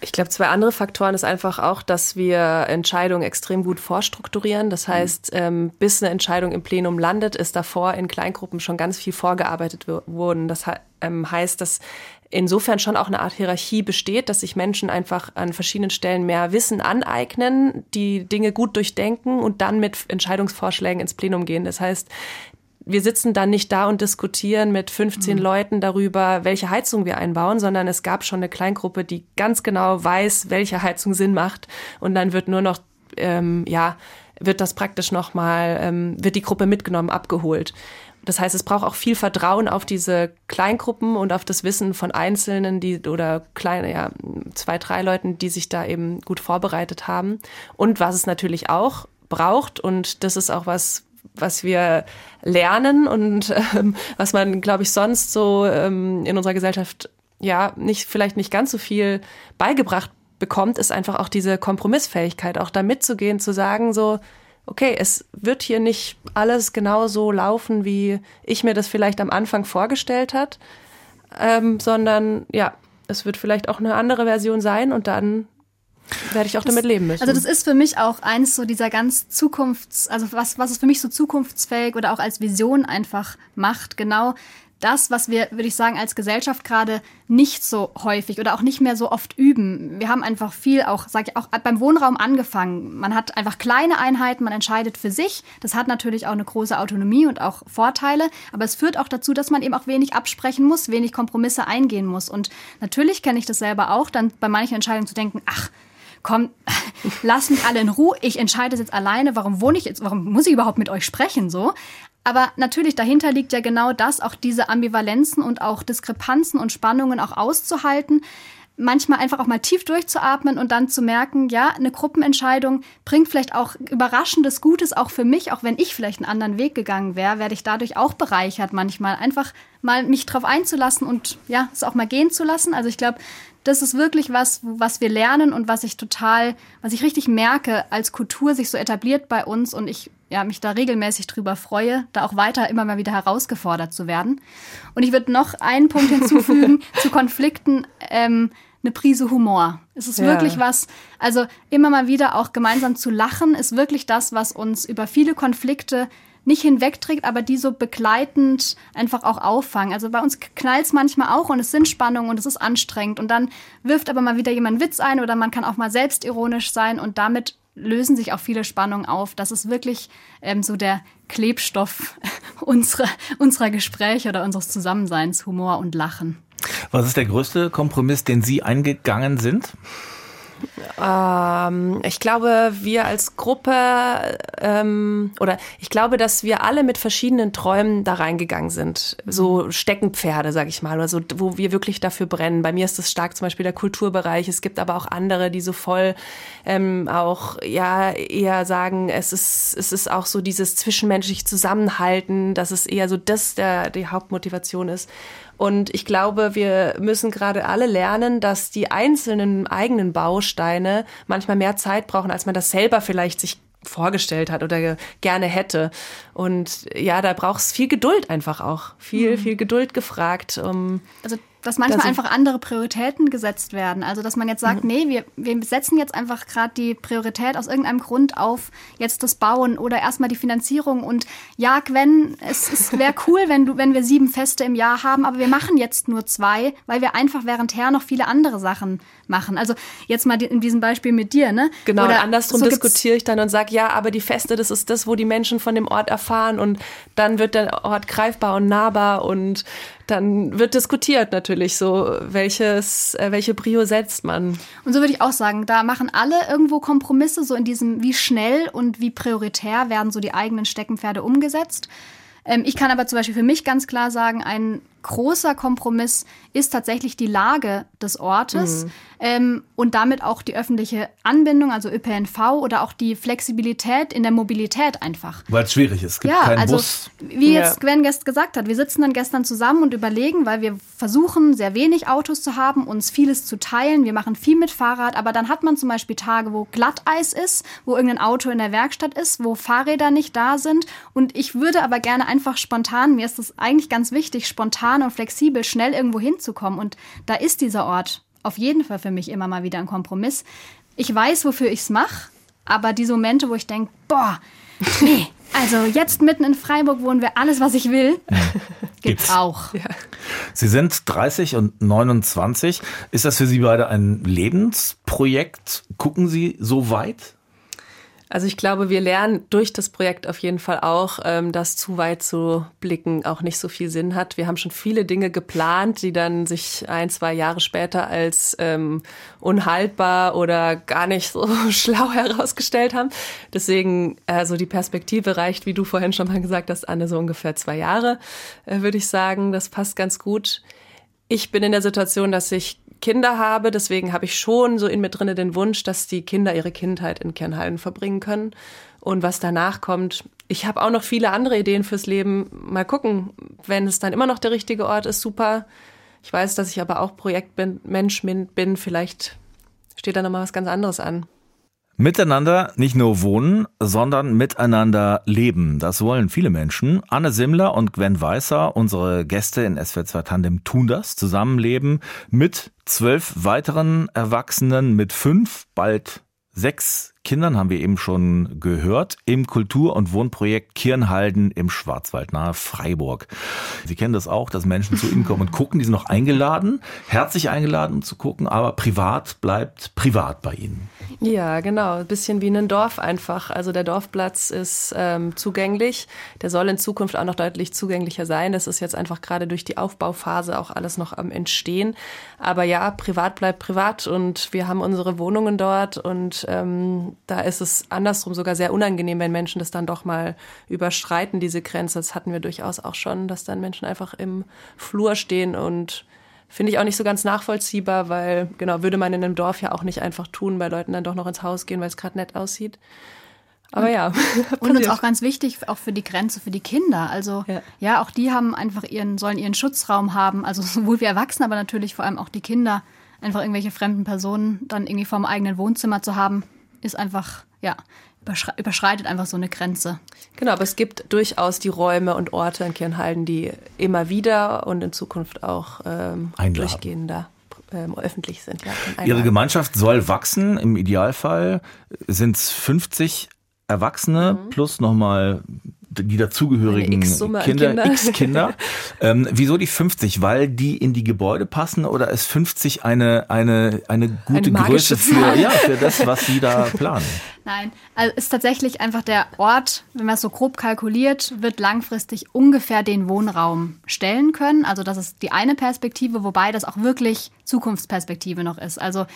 [SPEAKER 3] Ich glaube, zwei andere Faktoren ist einfach auch, dass wir Entscheidungen extrem gut vorstrukturieren. Das heißt, ähm, bis eine Entscheidung im Plenum landet, ist davor in Kleingruppen schon ganz viel vorgearbeitet worden. Das ähm, heißt, dass insofern schon auch eine Art Hierarchie besteht, dass sich Menschen einfach an verschiedenen Stellen mehr Wissen aneignen, die Dinge gut durchdenken und dann mit Entscheidungsvorschlägen ins Plenum gehen. Das heißt, wir sitzen dann nicht da und diskutieren mit 15 mhm. Leuten darüber, welche Heizung wir einbauen, sondern es gab schon eine Kleingruppe, die ganz genau weiß, welche Heizung Sinn macht. Und dann wird nur noch, ähm, ja, wird das praktisch nochmal, ähm, wird die Gruppe mitgenommen, abgeholt. Das heißt, es braucht auch viel Vertrauen auf diese Kleingruppen und auf das Wissen von Einzelnen, die oder kleine, ja, zwei, drei Leuten, die sich da eben gut vorbereitet haben. Und was es natürlich auch braucht, und das ist auch was, was wir lernen und ähm, was man, glaube ich, sonst so ähm, in unserer Gesellschaft ja nicht vielleicht nicht ganz so viel beigebracht bekommt, ist einfach auch diese Kompromissfähigkeit, auch da mitzugehen, zu sagen so, okay, es wird hier nicht alles genau so laufen, wie ich mir das vielleicht am Anfang vorgestellt hat, ähm, sondern ja, es wird vielleicht auch eine andere Version sein und dann werde ich auch das, damit leben müssen.
[SPEAKER 4] Also das ist für mich auch eins so dieser ganz Zukunfts, also was, was es für mich so zukunftsfähig oder auch als Vision einfach macht, genau das, was wir, würde ich sagen, als Gesellschaft gerade nicht so häufig oder auch nicht mehr so oft üben. Wir haben einfach viel auch, sag ich auch, beim Wohnraum angefangen. Man hat einfach kleine Einheiten, man entscheidet für sich. Das hat natürlich auch eine große Autonomie und auch Vorteile. Aber es führt auch dazu, dass man eben auch wenig absprechen muss, wenig Kompromisse eingehen muss. Und natürlich kenne ich das selber auch, dann bei manchen Entscheidungen zu denken, ach, komm, lass mich alle in Ruhe, ich entscheide es jetzt alleine, warum wohne ich jetzt, warum muss ich überhaupt mit euch sprechen, so. Aber natürlich dahinter liegt ja genau das, auch diese Ambivalenzen und auch Diskrepanzen und Spannungen auch auszuhalten manchmal einfach auch mal tief durchzuatmen und dann zu merken, ja, eine Gruppenentscheidung bringt vielleicht auch überraschendes Gutes auch für mich, auch wenn ich vielleicht einen anderen Weg gegangen wäre, werde ich dadurch auch bereichert manchmal. Einfach mal mich drauf einzulassen und ja, es auch mal gehen zu lassen. Also ich glaube, das ist wirklich was, was wir lernen und was ich total, was ich richtig merke, als Kultur sich so etabliert bei uns und ich ja, mich da regelmäßig drüber freue, da auch weiter immer mal wieder herausgefordert zu werden. Und ich würde noch einen Punkt hinzufügen zu Konflikten. Ähm, eine Prise Humor. Es ist ja. wirklich was, also immer mal wieder auch gemeinsam zu lachen, ist wirklich das, was uns über viele Konflikte nicht hinwegträgt, aber die so begleitend einfach auch auffangen. Also bei uns knallt es manchmal auch und es sind Spannungen und es ist anstrengend und dann wirft aber mal wieder jemand Witz ein oder man kann auch mal selbstironisch sein und damit lösen sich auch viele Spannungen auf. Das ist wirklich ähm, so der Klebstoff unserer, unserer Gespräche oder unseres Zusammenseins, Humor und Lachen.
[SPEAKER 2] Was ist der größte Kompromiss, den Sie eingegangen sind?
[SPEAKER 3] Ähm, ich glaube, wir als Gruppe ähm, oder ich glaube, dass wir alle mit verschiedenen Träumen da reingegangen sind. So Steckenpferde, sag ich mal, oder so, wo wir wirklich dafür brennen. Bei mir ist das stark zum Beispiel der Kulturbereich. Es gibt aber auch andere, die so voll ähm, auch ja eher sagen, es ist es ist auch so dieses zwischenmenschliche Zusammenhalten, dass es eher so das der die Hauptmotivation ist. Und ich glaube, wir müssen gerade alle lernen, dass die einzelnen eigenen Bausteine manchmal mehr Zeit brauchen, als man das selber vielleicht sich vorgestellt hat oder gerne hätte. Und ja, da braucht es viel Geduld einfach auch. Viel, mhm. viel Geduld gefragt. Um
[SPEAKER 4] also dass manchmal das einfach andere Prioritäten gesetzt werden. Also dass man jetzt sagt, mhm. nee, wir, wir setzen jetzt einfach gerade die Priorität aus irgendeinem Grund auf jetzt das Bauen oder erstmal die Finanzierung. Und ja, Gwen, es, es wäre cool, wenn du, wenn wir sieben Feste im Jahr haben, aber wir machen jetzt nur zwei, weil wir einfach währendher noch viele andere Sachen machen. Also jetzt mal in diesem Beispiel mit dir, ne?
[SPEAKER 3] Genau, oder und andersrum so diskutiere ich dann und sage, ja, aber die Feste, das ist das, wo die Menschen von dem Ort erfahren und dann wird der Ort greifbar und nahbar und dann wird diskutiert natürlich so, welches, äh, welche Prio setzt man.
[SPEAKER 4] Und so würde ich auch sagen, da machen alle irgendwo Kompromisse, so in diesem, wie schnell und wie prioritär werden so die eigenen Steckenpferde umgesetzt. Ähm, ich kann aber zum Beispiel für mich ganz klar sagen, ein großer Kompromiss ist tatsächlich die Lage des Ortes mhm. ähm, und damit auch die öffentliche Anbindung, also ÖPNV oder auch die Flexibilität in der Mobilität einfach.
[SPEAKER 2] Weil es schwierig ist. Es gibt
[SPEAKER 4] ja,
[SPEAKER 2] keinen
[SPEAKER 4] also,
[SPEAKER 2] Bus.
[SPEAKER 4] Wie jetzt Gwen Guest gesagt hat, wir sitzen dann gestern zusammen und überlegen, weil wir versuchen, sehr wenig Autos zu haben, uns vieles zu teilen. Wir machen viel mit Fahrrad, aber dann hat man zum Beispiel Tage, wo Glatteis ist, wo irgendein Auto in der Werkstatt ist, wo Fahrräder nicht da sind. Und ich würde aber gerne einfach spontan, mir ist das eigentlich ganz wichtig, spontan und flexibel schnell irgendwo hinzukommen. Und da ist dieser Ort auf jeden Fall für mich immer mal wieder ein Kompromiss. Ich weiß, wofür ich es mache, aber diese Momente, wo ich denke, boah, nee, also jetzt mitten in Freiburg wohnen wir alles, was ich will, gibt's auch. Ja.
[SPEAKER 2] Sie sind 30 und 29. Ist das für Sie beide ein Lebensprojekt? Gucken Sie so weit?
[SPEAKER 3] Also ich glaube, wir lernen durch das Projekt auf jeden Fall auch, ähm, dass zu weit zu blicken auch nicht so viel Sinn hat. Wir haben schon viele Dinge geplant, die dann sich ein, zwei Jahre später als ähm, unhaltbar oder gar nicht so schlau herausgestellt haben. Deswegen, also die Perspektive reicht, wie du vorhin schon mal gesagt hast, Anne, so ungefähr zwei Jahre, äh, würde ich sagen. Das passt ganz gut. Ich bin in der Situation, dass ich Kinder habe. Deswegen habe ich schon so in mir drinne den Wunsch, dass die Kinder ihre Kindheit in Kernhallen verbringen können. Und was danach kommt, ich habe auch noch viele andere Ideen fürs Leben. Mal gucken, wenn es dann immer noch der richtige Ort ist, super. Ich weiß, dass ich aber auch Projektmensch bin. Vielleicht steht da noch mal was ganz anderes an.
[SPEAKER 2] Miteinander nicht nur wohnen, sondern miteinander leben. Das wollen viele Menschen. Anne Simmler und Gwen Weißer, unsere Gäste in SWR2 Tandem, tun das. Zusammenleben mit zwölf weiteren Erwachsenen, mit fünf, bald sechs Kindern haben wir eben schon gehört im Kultur- und Wohnprojekt Kirnhalden im Schwarzwald nahe Freiburg. Sie kennen das auch, dass Menschen zu Ihnen kommen und gucken. Die sind noch eingeladen, herzlich eingeladen, um zu gucken, aber privat bleibt privat bei Ihnen.
[SPEAKER 3] Ja, genau. Ein bisschen wie ein Dorf einfach. Also der Dorfplatz ist ähm, zugänglich. Der soll in Zukunft auch noch deutlich zugänglicher sein. Das ist jetzt einfach gerade durch die Aufbauphase auch alles noch am Entstehen. Aber ja, privat bleibt privat und wir haben unsere Wohnungen dort und ähm, da ist es andersrum sogar sehr unangenehm, wenn Menschen das dann doch mal überschreiten, diese Grenze. Das hatten wir durchaus auch schon, dass dann Menschen einfach im Flur stehen und finde ich auch nicht so ganz nachvollziehbar, weil genau würde man in einem Dorf ja auch nicht einfach tun, bei Leuten dann doch noch ins Haus gehen, weil es gerade nett aussieht. Aber ja.
[SPEAKER 4] Und uns auch ganz wichtig, auch für die Grenze, für die Kinder. Also ja. ja, auch die haben einfach ihren, sollen ihren Schutzraum haben. Also sowohl wir Erwachsene, aber natürlich vor allem auch die Kinder, einfach irgendwelche fremden Personen dann irgendwie vorm eigenen Wohnzimmer zu haben, ist einfach, ja, überschreitet einfach so eine Grenze.
[SPEAKER 3] Genau, aber es gibt durchaus die Räume und Orte in Kirnhalden, die immer wieder und in Zukunft auch ähm, durchgehender ähm, öffentlich sind. Ja,
[SPEAKER 2] Ihre Gemeinschaft soll wachsen. Im Idealfall sind es 50 Erwachsene mhm. plus nochmal die dazugehörigen Kinder, Kinder. X-Kinder. ähm, wieso die 50? Weil die in die Gebäude passen oder ist 50 eine, eine, eine gute Ein Größe für, ja, für das, was Sie da planen?
[SPEAKER 4] Nein, also ist tatsächlich einfach der Ort, wenn man es so grob kalkuliert, wird langfristig ungefähr den Wohnraum stellen können. Also das ist die eine Perspektive, wobei das auch wirklich Zukunftsperspektive noch ist. Also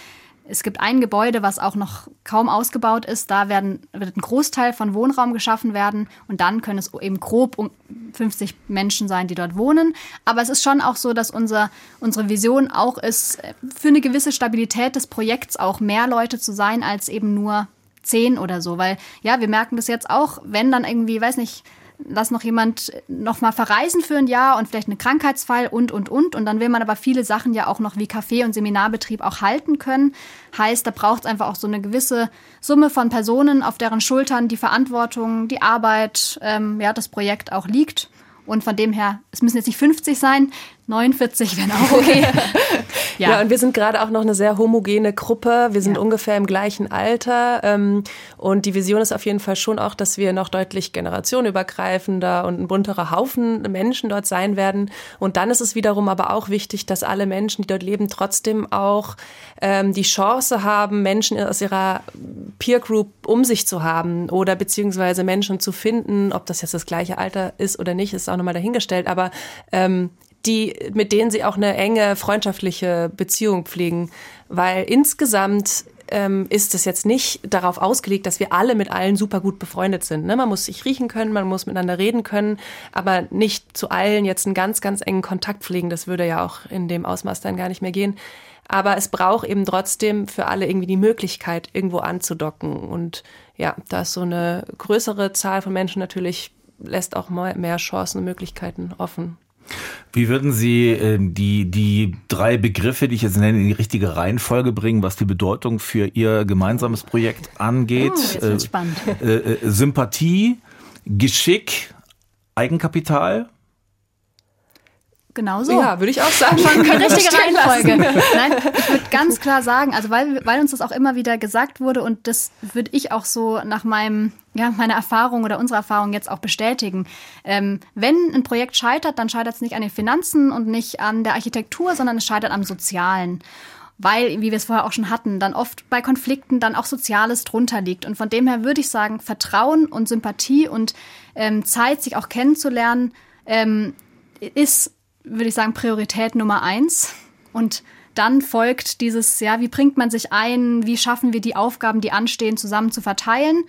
[SPEAKER 4] Es gibt ein Gebäude, was auch noch kaum ausgebaut ist. Da werden, wird ein Großteil von Wohnraum geschaffen werden. Und dann können es eben grob um 50 Menschen sein, die dort wohnen. Aber es ist schon auch so, dass unser, unsere Vision auch ist, für eine gewisse Stabilität des Projekts auch mehr Leute zu sein als eben nur zehn oder so. Weil ja, wir merken das jetzt auch, wenn dann irgendwie, weiß nicht, lass noch jemand noch mal verreisen für ein Jahr und vielleicht einen Krankheitsfall und, und, und. Und dann will man aber viele Sachen ja auch noch wie Café- und Seminarbetrieb auch halten können. Heißt, da braucht es einfach auch so eine gewisse Summe von Personen, auf deren Schultern die Verantwortung, die Arbeit, ähm, ja, das Projekt auch liegt. Und von dem her, es müssen jetzt nicht 50 sein, 49 wären auch okay.
[SPEAKER 3] ja. ja. und wir sind gerade auch noch eine sehr homogene Gruppe. Wir sind ja. ungefähr im gleichen Alter. Ähm, und die Vision ist auf jeden Fall schon auch, dass wir noch deutlich generationenübergreifender und ein bunterer Haufen Menschen dort sein werden. Und dann ist es wiederum aber auch wichtig, dass alle Menschen, die dort leben, trotzdem auch ähm, die Chance haben, Menschen aus ihrer Peer Group um sich zu haben oder beziehungsweise Menschen zu finden, ob das jetzt das gleiche Alter ist oder nicht, ist auch nochmal dahingestellt. Aber ähm, die, mit denen sie auch eine enge freundschaftliche Beziehung pflegen. Weil insgesamt ähm, ist es jetzt nicht darauf ausgelegt, dass wir alle mit allen super gut befreundet sind. Ne? Man muss sich riechen können, man muss miteinander reden können, aber nicht zu allen jetzt einen ganz, ganz engen Kontakt pflegen. Das würde ja auch in dem Ausmaß dann gar nicht mehr gehen. Aber es braucht eben trotzdem für alle irgendwie die Möglichkeit, irgendwo anzudocken. Und ja, da ist so eine größere Zahl von Menschen natürlich, lässt auch mehr Chancen und Möglichkeiten offen.
[SPEAKER 2] Wie würden Sie äh, die, die drei Begriffe, die ich jetzt nenne, in die richtige Reihenfolge bringen, was die Bedeutung für Ihr gemeinsames Projekt angeht? Oh,
[SPEAKER 4] äh, spannend.
[SPEAKER 2] Äh, äh, Sympathie, Geschick, Eigenkapital?
[SPEAKER 4] Genau so.
[SPEAKER 3] Ja, würde ich auch sagen.
[SPEAKER 4] Die richtige Reihenfolge. Nein, ich würde ganz klar sagen, also weil, weil uns das auch immer wieder gesagt wurde und das würde ich auch so nach meinem, ja, meiner Erfahrung oder unserer Erfahrung jetzt auch bestätigen. Ähm, wenn ein Projekt scheitert, dann scheitert es nicht an den Finanzen und nicht an der Architektur, sondern es scheitert am Sozialen weil, wie wir es vorher auch schon hatten, dann oft bei Konflikten dann auch Soziales drunter liegt. Und von dem her würde ich sagen, Vertrauen und Sympathie und ähm, Zeit, sich auch kennenzulernen, ähm, ist würde ich sagen, Priorität Nummer eins. Und dann folgt dieses, ja, wie bringt man sich ein, wie schaffen wir die Aufgaben, die anstehen, zusammen zu verteilen.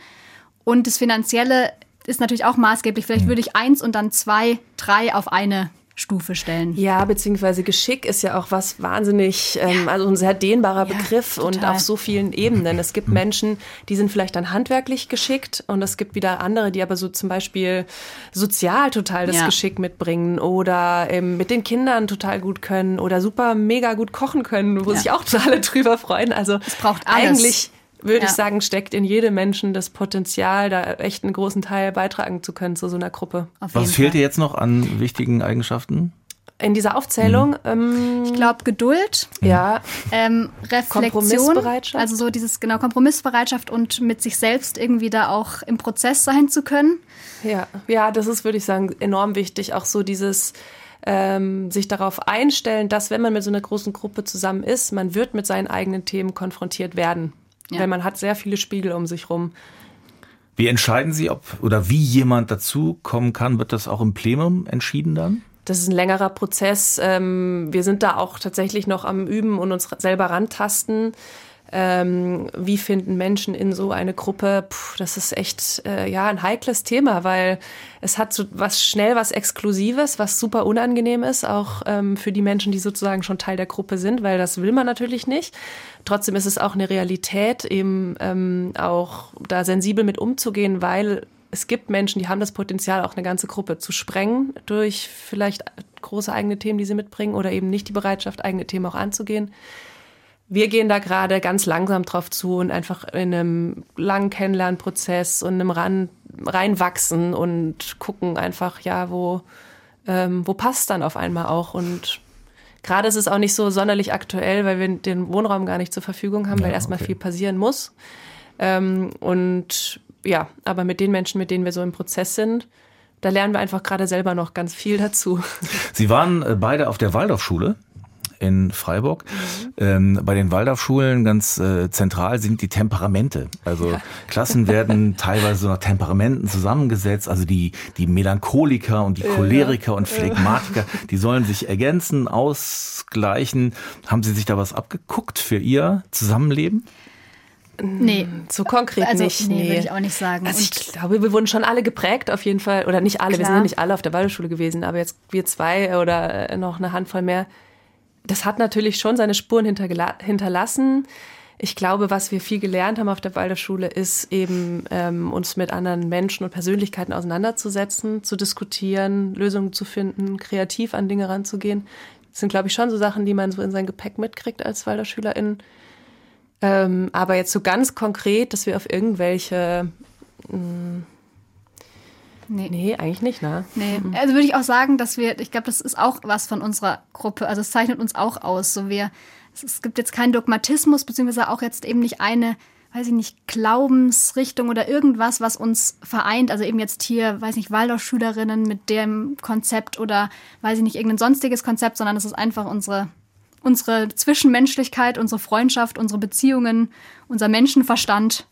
[SPEAKER 4] Und das Finanzielle ist natürlich auch maßgeblich. Vielleicht hm. würde ich eins und dann zwei, drei auf eine Stufe stellen.
[SPEAKER 3] Ja, beziehungsweise Geschick ist ja auch was wahnsinnig, ähm, ja. also ein sehr dehnbarer ja, Begriff total. und auf so vielen Ebenen. Es gibt. Menschen, die sind vielleicht dann handwerklich geschickt und es gibt wieder andere, die aber so zum Beispiel sozial total das ja. Geschick mitbringen oder ähm, mit den Kindern total gut können oder super mega gut kochen können, wo sich auch alle drüber freuen. Also
[SPEAKER 4] es braucht alles.
[SPEAKER 3] eigentlich würde ja. ich sagen, steckt in jedem Menschen das Potenzial, da echt einen großen Teil beitragen zu können zu so einer Gruppe.
[SPEAKER 2] Was fehlt dir jetzt noch an wichtigen Eigenschaften?
[SPEAKER 3] In dieser Aufzählung? Mhm.
[SPEAKER 4] Ähm, ich glaube Geduld,
[SPEAKER 3] ja,
[SPEAKER 4] ähm, Reflexion, also so dieses genau Kompromissbereitschaft und mit sich selbst irgendwie da auch im Prozess sein zu können.
[SPEAKER 3] Ja, ja, das ist würde ich sagen enorm wichtig. Auch so dieses ähm, sich darauf einstellen, dass wenn man mit so einer großen Gruppe zusammen ist, man wird mit seinen eigenen Themen konfrontiert werden. Ja. Weil man hat sehr viele Spiegel um sich rum.
[SPEAKER 2] Wie entscheiden Sie, ob oder wie jemand dazu kommen kann? Wird das auch im Plenum entschieden dann?
[SPEAKER 3] Das ist ein längerer Prozess. Ähm, wir sind da auch tatsächlich noch am Üben und uns selber rantasten. Ähm, wie finden Menschen in so eine Gruppe? Puh, das ist echt äh, ja ein heikles Thema, weil es hat so was schnell was Exklusives, was super unangenehm ist, auch ähm, für die Menschen, die sozusagen schon Teil der Gruppe sind, weil das will man natürlich nicht. Trotzdem ist es auch eine Realität, eben ähm, auch da sensibel mit umzugehen, weil es gibt Menschen, die haben das Potenzial, auch eine ganze Gruppe zu sprengen durch vielleicht große eigene Themen, die sie mitbringen oder eben nicht die Bereitschaft, eigene Themen auch anzugehen wir gehen da gerade ganz langsam drauf zu und einfach in einem langen Kennenlernprozess und einem ran, reinwachsen und gucken einfach, ja, wo, ähm, wo passt dann auf einmal auch. Und gerade ist es auch nicht so sonderlich aktuell, weil wir den Wohnraum gar nicht zur Verfügung haben, ja, weil erstmal okay. viel passieren muss. Ähm, und ja, aber mit den Menschen, mit denen wir so im Prozess sind, da lernen wir einfach gerade selber noch ganz viel dazu.
[SPEAKER 2] Sie waren äh, beide auf der Waldorfschule in Freiburg. Mhm. Ähm, bei den Waldorfschulen ganz äh, zentral sind die Temperamente. Also ja. Klassen werden teilweise nach Temperamenten zusammengesetzt. Also die, die Melancholiker und die Choleriker ja. und Phlegmatiker, die sollen sich ergänzen, ausgleichen. Haben Sie sich da was abgeguckt für Ihr Zusammenleben?
[SPEAKER 3] Nee. So konkret
[SPEAKER 4] also,
[SPEAKER 3] nicht.
[SPEAKER 4] Nee, nee. würde ich auch nicht sagen.
[SPEAKER 3] Also ich glaube, wir wurden schon alle geprägt auf jeden Fall. Oder nicht alle, Klar. wir sind ja nicht alle auf der Waldorfschule gewesen, aber jetzt wir zwei oder noch eine Handvoll mehr. Das hat natürlich schon seine Spuren hinterlassen. Ich glaube, was wir viel gelernt haben auf der Waldorfschule, ist eben ähm, uns mit anderen Menschen und Persönlichkeiten auseinanderzusetzen, zu diskutieren, Lösungen zu finden, kreativ an Dinge ranzugehen. Das sind, glaube ich, schon so Sachen, die man so in sein Gepäck mitkriegt als Waldorfschülerin. Ähm, aber jetzt so ganz konkret, dass wir auf irgendwelche. Mh, hm, Nee. nee, eigentlich nicht, ne?
[SPEAKER 4] Nee. Mhm. Also würde ich auch sagen, dass wir, ich glaube, das ist auch was von unserer Gruppe. Also es zeichnet uns auch aus. So wir, es, gibt jetzt keinen Dogmatismus, beziehungsweise auch jetzt eben nicht eine, weiß ich nicht, Glaubensrichtung oder irgendwas, was uns vereint. Also eben jetzt hier, weiß nicht, Waldorfschülerinnen mit dem Konzept oder weiß ich nicht, irgendein sonstiges Konzept, sondern es ist einfach unsere unsere Zwischenmenschlichkeit, unsere Freundschaft, unsere Beziehungen, unser Menschenverstand.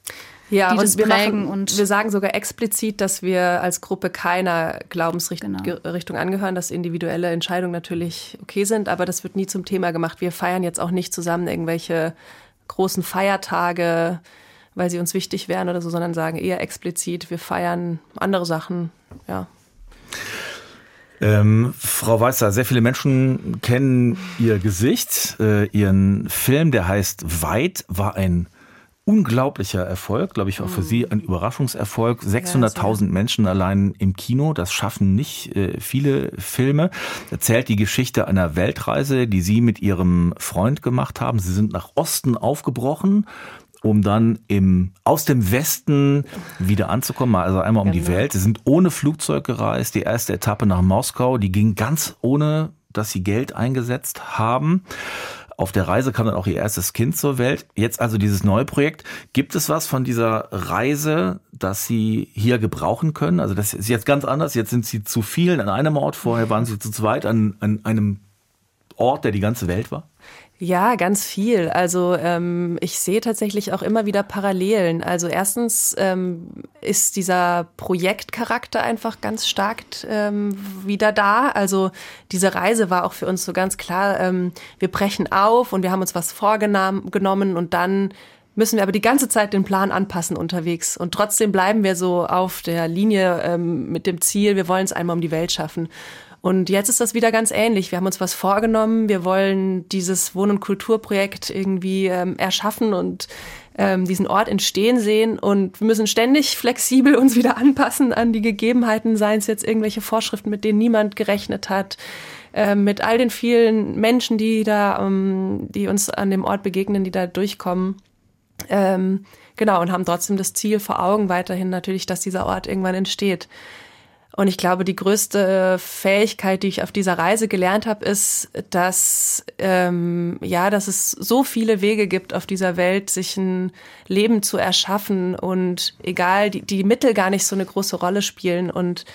[SPEAKER 3] Ja, die und wir, prägen machen, und wir sagen sogar explizit, dass wir als Gruppe keiner Glaubensrichtung genau. angehören, dass individuelle Entscheidungen natürlich okay sind, aber das wird nie zum Thema gemacht. Wir feiern jetzt auch nicht zusammen irgendwelche großen Feiertage, weil sie uns wichtig wären oder so, sondern sagen eher explizit, wir feiern andere Sachen, ja.
[SPEAKER 2] Ähm, Frau Weißer, sehr viele Menschen kennen Ihr Gesicht. Äh, ihren Film, der heißt Weit, war ein unglaublicher Erfolg, glaube ich, auch für Sie ein Überraschungserfolg. 600.000 Menschen allein im Kino, das schaffen nicht äh, viele Filme. Erzählt die Geschichte einer Weltreise, die Sie mit Ihrem Freund gemacht haben. Sie sind nach Osten aufgebrochen um dann im, aus dem Westen wieder anzukommen, also einmal um genau. die Welt. Sie sind ohne Flugzeug gereist. Die erste Etappe nach Moskau, die ging ganz ohne, dass sie Geld eingesetzt haben. Auf der Reise kam dann auch ihr erstes Kind zur Welt. Jetzt also dieses neue Projekt. Gibt es was von dieser Reise, das Sie hier gebrauchen können? Also das ist jetzt ganz anders. Jetzt sind Sie zu vielen an einem Ort. Vorher waren Sie zu zweit an, an einem Ort, der die ganze Welt war.
[SPEAKER 3] Ja, ganz viel. Also ähm, ich sehe tatsächlich auch immer wieder Parallelen. Also erstens ähm, ist dieser Projektcharakter einfach ganz stark ähm, wieder da. Also diese Reise war auch für uns so ganz klar, ähm, wir brechen auf und wir haben uns was vorgenommen und dann müssen wir aber die ganze Zeit den Plan anpassen unterwegs. Und trotzdem bleiben wir so auf der Linie ähm, mit dem Ziel, wir wollen es einmal um die Welt schaffen. Und jetzt ist das wieder ganz ähnlich. Wir haben uns was vorgenommen. Wir wollen dieses Wohn- und Kulturprojekt irgendwie ähm, erschaffen und ähm, diesen Ort entstehen sehen. Und wir müssen ständig flexibel uns wieder anpassen an die Gegebenheiten, seien es jetzt irgendwelche Vorschriften, mit denen niemand gerechnet hat, äh, mit all den vielen Menschen, die da, ähm, die uns an dem Ort begegnen, die da durchkommen. Ähm, genau, und haben trotzdem das Ziel vor Augen weiterhin natürlich, dass dieser Ort irgendwann entsteht. Und ich glaube, die größte Fähigkeit, die ich auf dieser Reise gelernt habe, ist, dass ähm, ja, dass es so viele Wege gibt auf dieser Welt, sich ein Leben zu erschaffen und egal, die, die Mittel gar nicht so eine große Rolle spielen und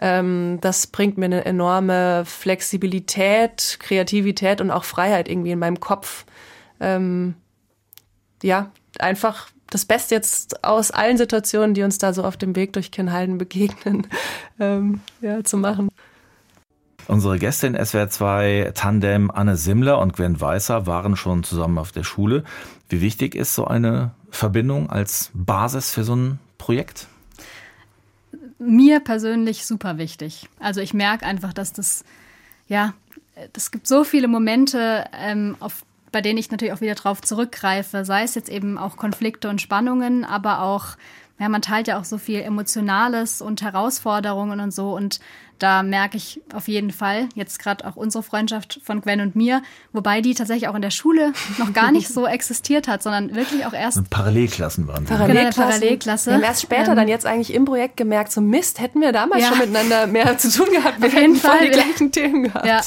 [SPEAKER 3] ähm, das bringt mir eine enorme Flexibilität, Kreativität und auch Freiheit irgendwie in meinem Kopf. Ähm, ja, einfach das Beste jetzt aus allen Situationen, die uns da so auf dem Weg durch Kinnhalden begegnen, ähm, ja, zu machen.
[SPEAKER 2] Unsere Gästin SWR 2 Tandem Anne Simmler und Gwen Weißer waren schon zusammen auf der Schule. Wie wichtig ist so eine Verbindung als Basis für so ein Projekt?
[SPEAKER 4] Mir persönlich super wichtig. Also ich merke einfach, dass das, ja, es gibt so viele Momente, ähm, auf bei denen ich natürlich auch wieder drauf zurückgreife, sei es jetzt eben auch Konflikte und Spannungen, aber auch ja, man teilt ja auch so viel Emotionales und Herausforderungen und so. Und da merke ich auf jeden Fall jetzt gerade auch unsere Freundschaft von Gwen und mir, wobei die tatsächlich auch in der Schule noch gar nicht so existiert hat, sondern wirklich auch erst.
[SPEAKER 2] Parallelklassen waren.
[SPEAKER 3] Parallelklassen. Genau, Parallelklasse. Wir haben erst später ähm, dann jetzt eigentlich im Projekt gemerkt, so Mist, hätten wir damals ja. schon miteinander mehr zu tun gehabt. Wir auf jeden Fall die gleichen Themen gehabt. Ja.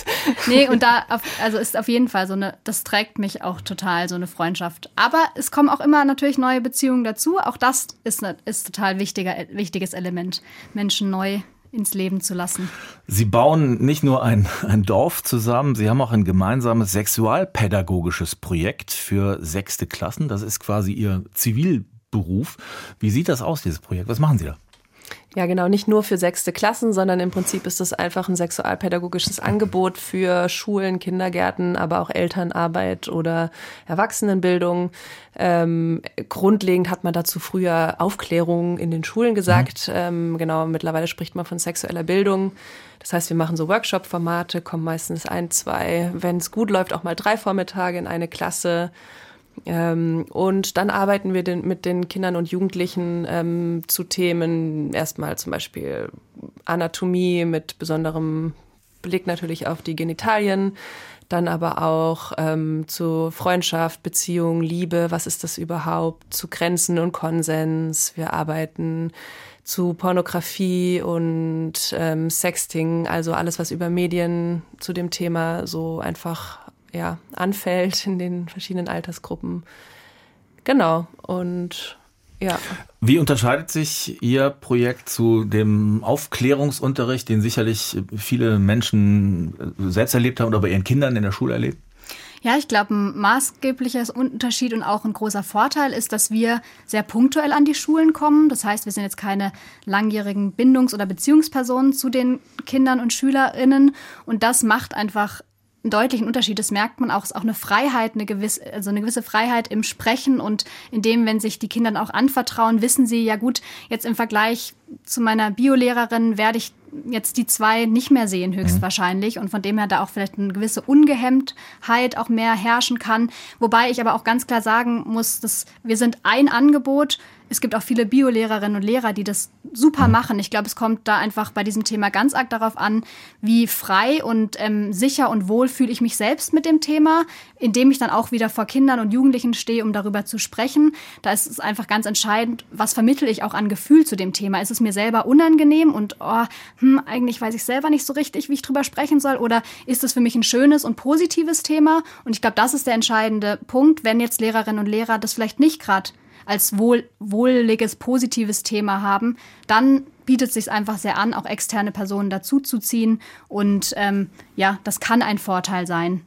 [SPEAKER 4] Nee, und da, auf, also ist auf jeden Fall so eine, das trägt mich auch total, so eine Freundschaft. Aber es kommen auch immer natürlich neue Beziehungen dazu. Auch das ist, eine, ist total wichtiger, wichtiges Element, Menschen neu ins Leben zu lassen.
[SPEAKER 2] Sie bauen nicht nur ein, ein Dorf zusammen, Sie haben auch ein gemeinsames sexualpädagogisches Projekt für sechste Klassen. Das ist quasi Ihr Zivilberuf. Wie sieht das aus, dieses Projekt? Was machen Sie da?
[SPEAKER 3] Ja, genau, nicht nur für sechste Klassen, sondern im Prinzip ist das einfach ein sexualpädagogisches Angebot für Schulen, Kindergärten, aber auch Elternarbeit oder Erwachsenenbildung. Ähm, grundlegend hat man dazu früher Aufklärung in den Schulen gesagt. Mhm. Ähm, genau, mittlerweile spricht man von sexueller Bildung. Das heißt, wir machen so Workshop-Formate, kommen meistens ein, zwei, wenn es gut läuft, auch mal drei Vormittage in eine Klasse und dann arbeiten wir den, mit den Kindern und Jugendlichen ähm, zu Themen, erstmal zum Beispiel Anatomie mit besonderem Blick natürlich auf die Genitalien, dann aber auch ähm, zu Freundschaft, Beziehung, Liebe, was ist das überhaupt, zu Grenzen und Konsens. Wir arbeiten zu Pornografie und ähm, Sexting, also alles, was über Medien zu dem Thema so einfach ja, anfällt in den verschiedenen Altersgruppen. Genau. Und ja.
[SPEAKER 2] Wie unterscheidet sich Ihr Projekt zu dem Aufklärungsunterricht, den sicherlich viele Menschen selbst erlebt haben oder bei ihren Kindern in der Schule erlebt?
[SPEAKER 4] Ja, ich glaube, ein maßgeblicher Unterschied und auch ein großer Vorteil ist, dass wir sehr punktuell an die Schulen kommen. Das heißt, wir sind jetzt keine langjährigen Bindungs- oder Beziehungspersonen zu den Kindern und Schülerinnen. Und das macht einfach einen deutlichen Unterschied. Das merkt man auch, ist auch eine Freiheit, eine gewisse, also eine gewisse Freiheit im Sprechen und in dem, wenn sich die Kinder auch anvertrauen, wissen sie, ja gut, jetzt im Vergleich zu meiner Biolehrerin werde ich jetzt die zwei nicht mehr sehen, höchstwahrscheinlich. Mhm. Und von dem her da auch vielleicht eine gewisse Ungehemmtheit auch mehr herrschen kann. Wobei ich aber auch ganz klar sagen muss, dass wir sind ein Angebot es gibt auch viele Biolehrerinnen und Lehrer, die das super mhm. machen. Ich glaube, es kommt da einfach bei diesem Thema ganz arg darauf an, wie frei und ähm, sicher und wohl fühle ich mich selbst mit dem Thema, indem ich dann auch wieder vor Kindern und Jugendlichen stehe, um darüber zu sprechen. Da ist es einfach ganz entscheidend, was vermittel ich auch an Gefühl zu dem Thema. Ist es mir selber unangenehm und oh, hm, eigentlich weiß ich selber nicht so richtig, wie ich drüber sprechen soll? Oder ist es für mich ein schönes und positives Thema? Und ich glaube, das ist der entscheidende Punkt, wenn jetzt Lehrerinnen und Lehrer das vielleicht nicht gerade als wohl, wohliges, positives Thema haben, dann bietet es sich einfach sehr an, auch externe Personen dazuzuziehen. Und ähm, ja, das kann ein Vorteil sein.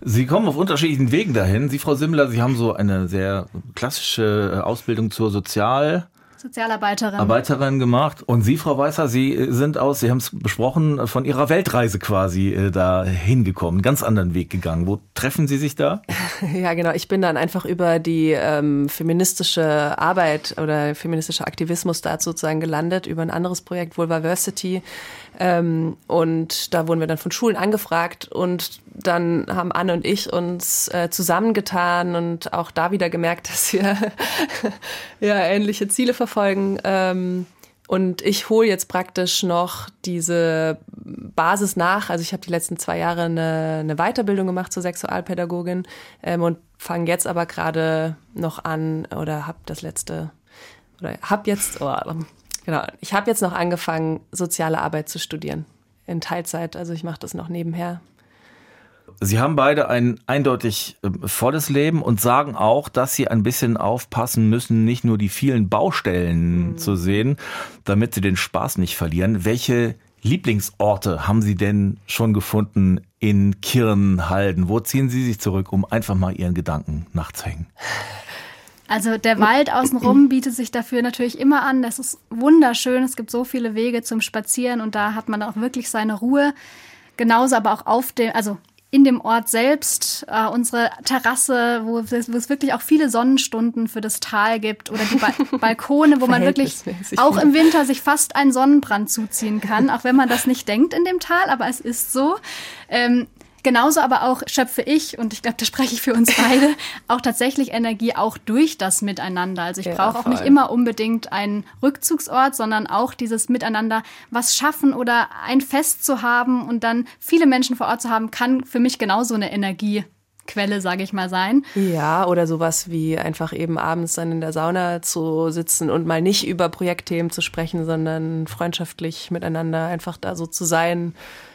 [SPEAKER 2] Sie kommen auf unterschiedlichen Wegen dahin. Sie, Frau Simmler, Sie haben so eine sehr klassische äh, Ausbildung zur Sozial-
[SPEAKER 4] Sozialarbeiterin.
[SPEAKER 2] Arbeiterin gemacht. Und Sie, Frau Weißer, Sie äh, sind aus, Sie haben es besprochen, von Ihrer Weltreise quasi äh, da hingekommen, ganz anderen Weg gegangen. Wo treffen Sie sich da?
[SPEAKER 3] Ja, genau. Ich bin dann einfach über die ähm, feministische Arbeit oder feministischer Aktivismus da sozusagen gelandet, über ein anderes Projekt, Vulvaversity. Ähm, und da wurden wir dann von Schulen angefragt und dann haben Anne und ich uns äh, zusammengetan und auch da wieder gemerkt, dass wir ja ähnliche Ziele verfolgen. Ähm, und ich hole jetzt praktisch noch diese Basis nach. Also ich habe die letzten zwei Jahre eine, eine Weiterbildung gemacht zur Sexualpädagogin ähm, und fange jetzt aber gerade noch an oder habe das letzte oder habe jetzt oh, genau ich habe jetzt noch angefangen soziale Arbeit zu studieren in Teilzeit. Also ich mache das noch nebenher.
[SPEAKER 2] Sie haben beide ein eindeutig äh, volles Leben und sagen auch, dass Sie ein bisschen aufpassen müssen, nicht nur die vielen Baustellen mhm. zu sehen, damit Sie den Spaß nicht verlieren. Welche Lieblingsorte haben Sie denn schon gefunden in Kirnhalden? Wo ziehen Sie sich zurück, um einfach mal Ihren Gedanken nachzuhängen?
[SPEAKER 4] Also der Wald außenrum bietet sich dafür natürlich immer an. Das ist wunderschön. Es gibt so viele Wege zum Spazieren und da hat man auch wirklich seine Ruhe. Genauso aber auch auf dem, also in dem Ort selbst, äh, unsere Terrasse, wo, wo, es wirklich auch viele Sonnenstunden für das Tal gibt oder die ba Balkone, wo man wirklich auch im Winter sich fast einen Sonnenbrand zuziehen kann, auch wenn man das nicht denkt in dem Tal, aber es ist so. Ähm, Genauso aber auch schöpfe ich, und ich glaube, da spreche ich für uns beide, auch tatsächlich Energie auch durch das Miteinander. Also ich ja, brauche auch nicht immer unbedingt einen Rückzugsort, sondern auch dieses Miteinander was schaffen oder ein Fest zu haben und dann viele Menschen vor Ort zu haben, kann für mich genauso eine Energiequelle, sage ich mal, sein.
[SPEAKER 3] Ja, oder sowas wie einfach eben abends dann in der Sauna zu sitzen und mal nicht über Projektthemen zu sprechen, sondern freundschaftlich miteinander einfach da so zu sein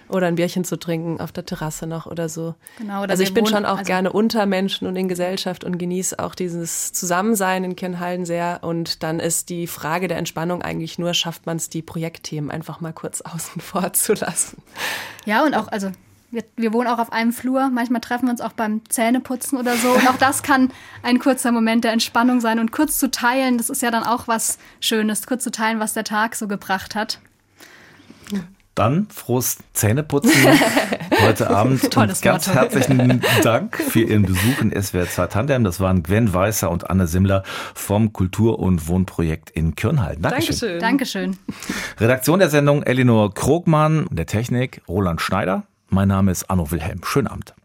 [SPEAKER 3] oder ein Bierchen zu trinken auf der Terrasse noch oder so.
[SPEAKER 4] Genau, oder
[SPEAKER 3] also ich bin
[SPEAKER 4] wohnen,
[SPEAKER 3] schon auch
[SPEAKER 4] also
[SPEAKER 3] gerne unter Menschen und in Gesellschaft und genieße auch dieses Zusammensein in Kirnhalden sehr. Und dann ist die Frage der Entspannung eigentlich nur, schafft man es, die Projektthemen einfach mal kurz außen vor zu lassen.
[SPEAKER 4] Ja, und auch, also wir, wir, wohnen auch auf einem Flur. Manchmal treffen wir uns auch beim Zähneputzen oder so. Und auch das kann ein kurzer Moment der Entspannung sein. Und kurz zu teilen, das ist ja dann auch was Schönes, kurz zu teilen, was der Tag so gebracht hat.
[SPEAKER 2] Dann frohes Zähneputzen heute Abend.
[SPEAKER 4] Tolles
[SPEAKER 2] und ganz
[SPEAKER 4] Motto.
[SPEAKER 2] herzlichen Dank für Ihren Besuch in SWR 2 Tandem. Das waren Gwen Weißer und Anne Simmler vom Kultur- und Wohnprojekt in Kirnhalden. Dankeschön.
[SPEAKER 4] Dankeschön.
[SPEAKER 2] Redaktion der Sendung Elinor Krogmann, der Technik Roland Schneider. Mein Name ist Anno Wilhelm. Schönen Abend.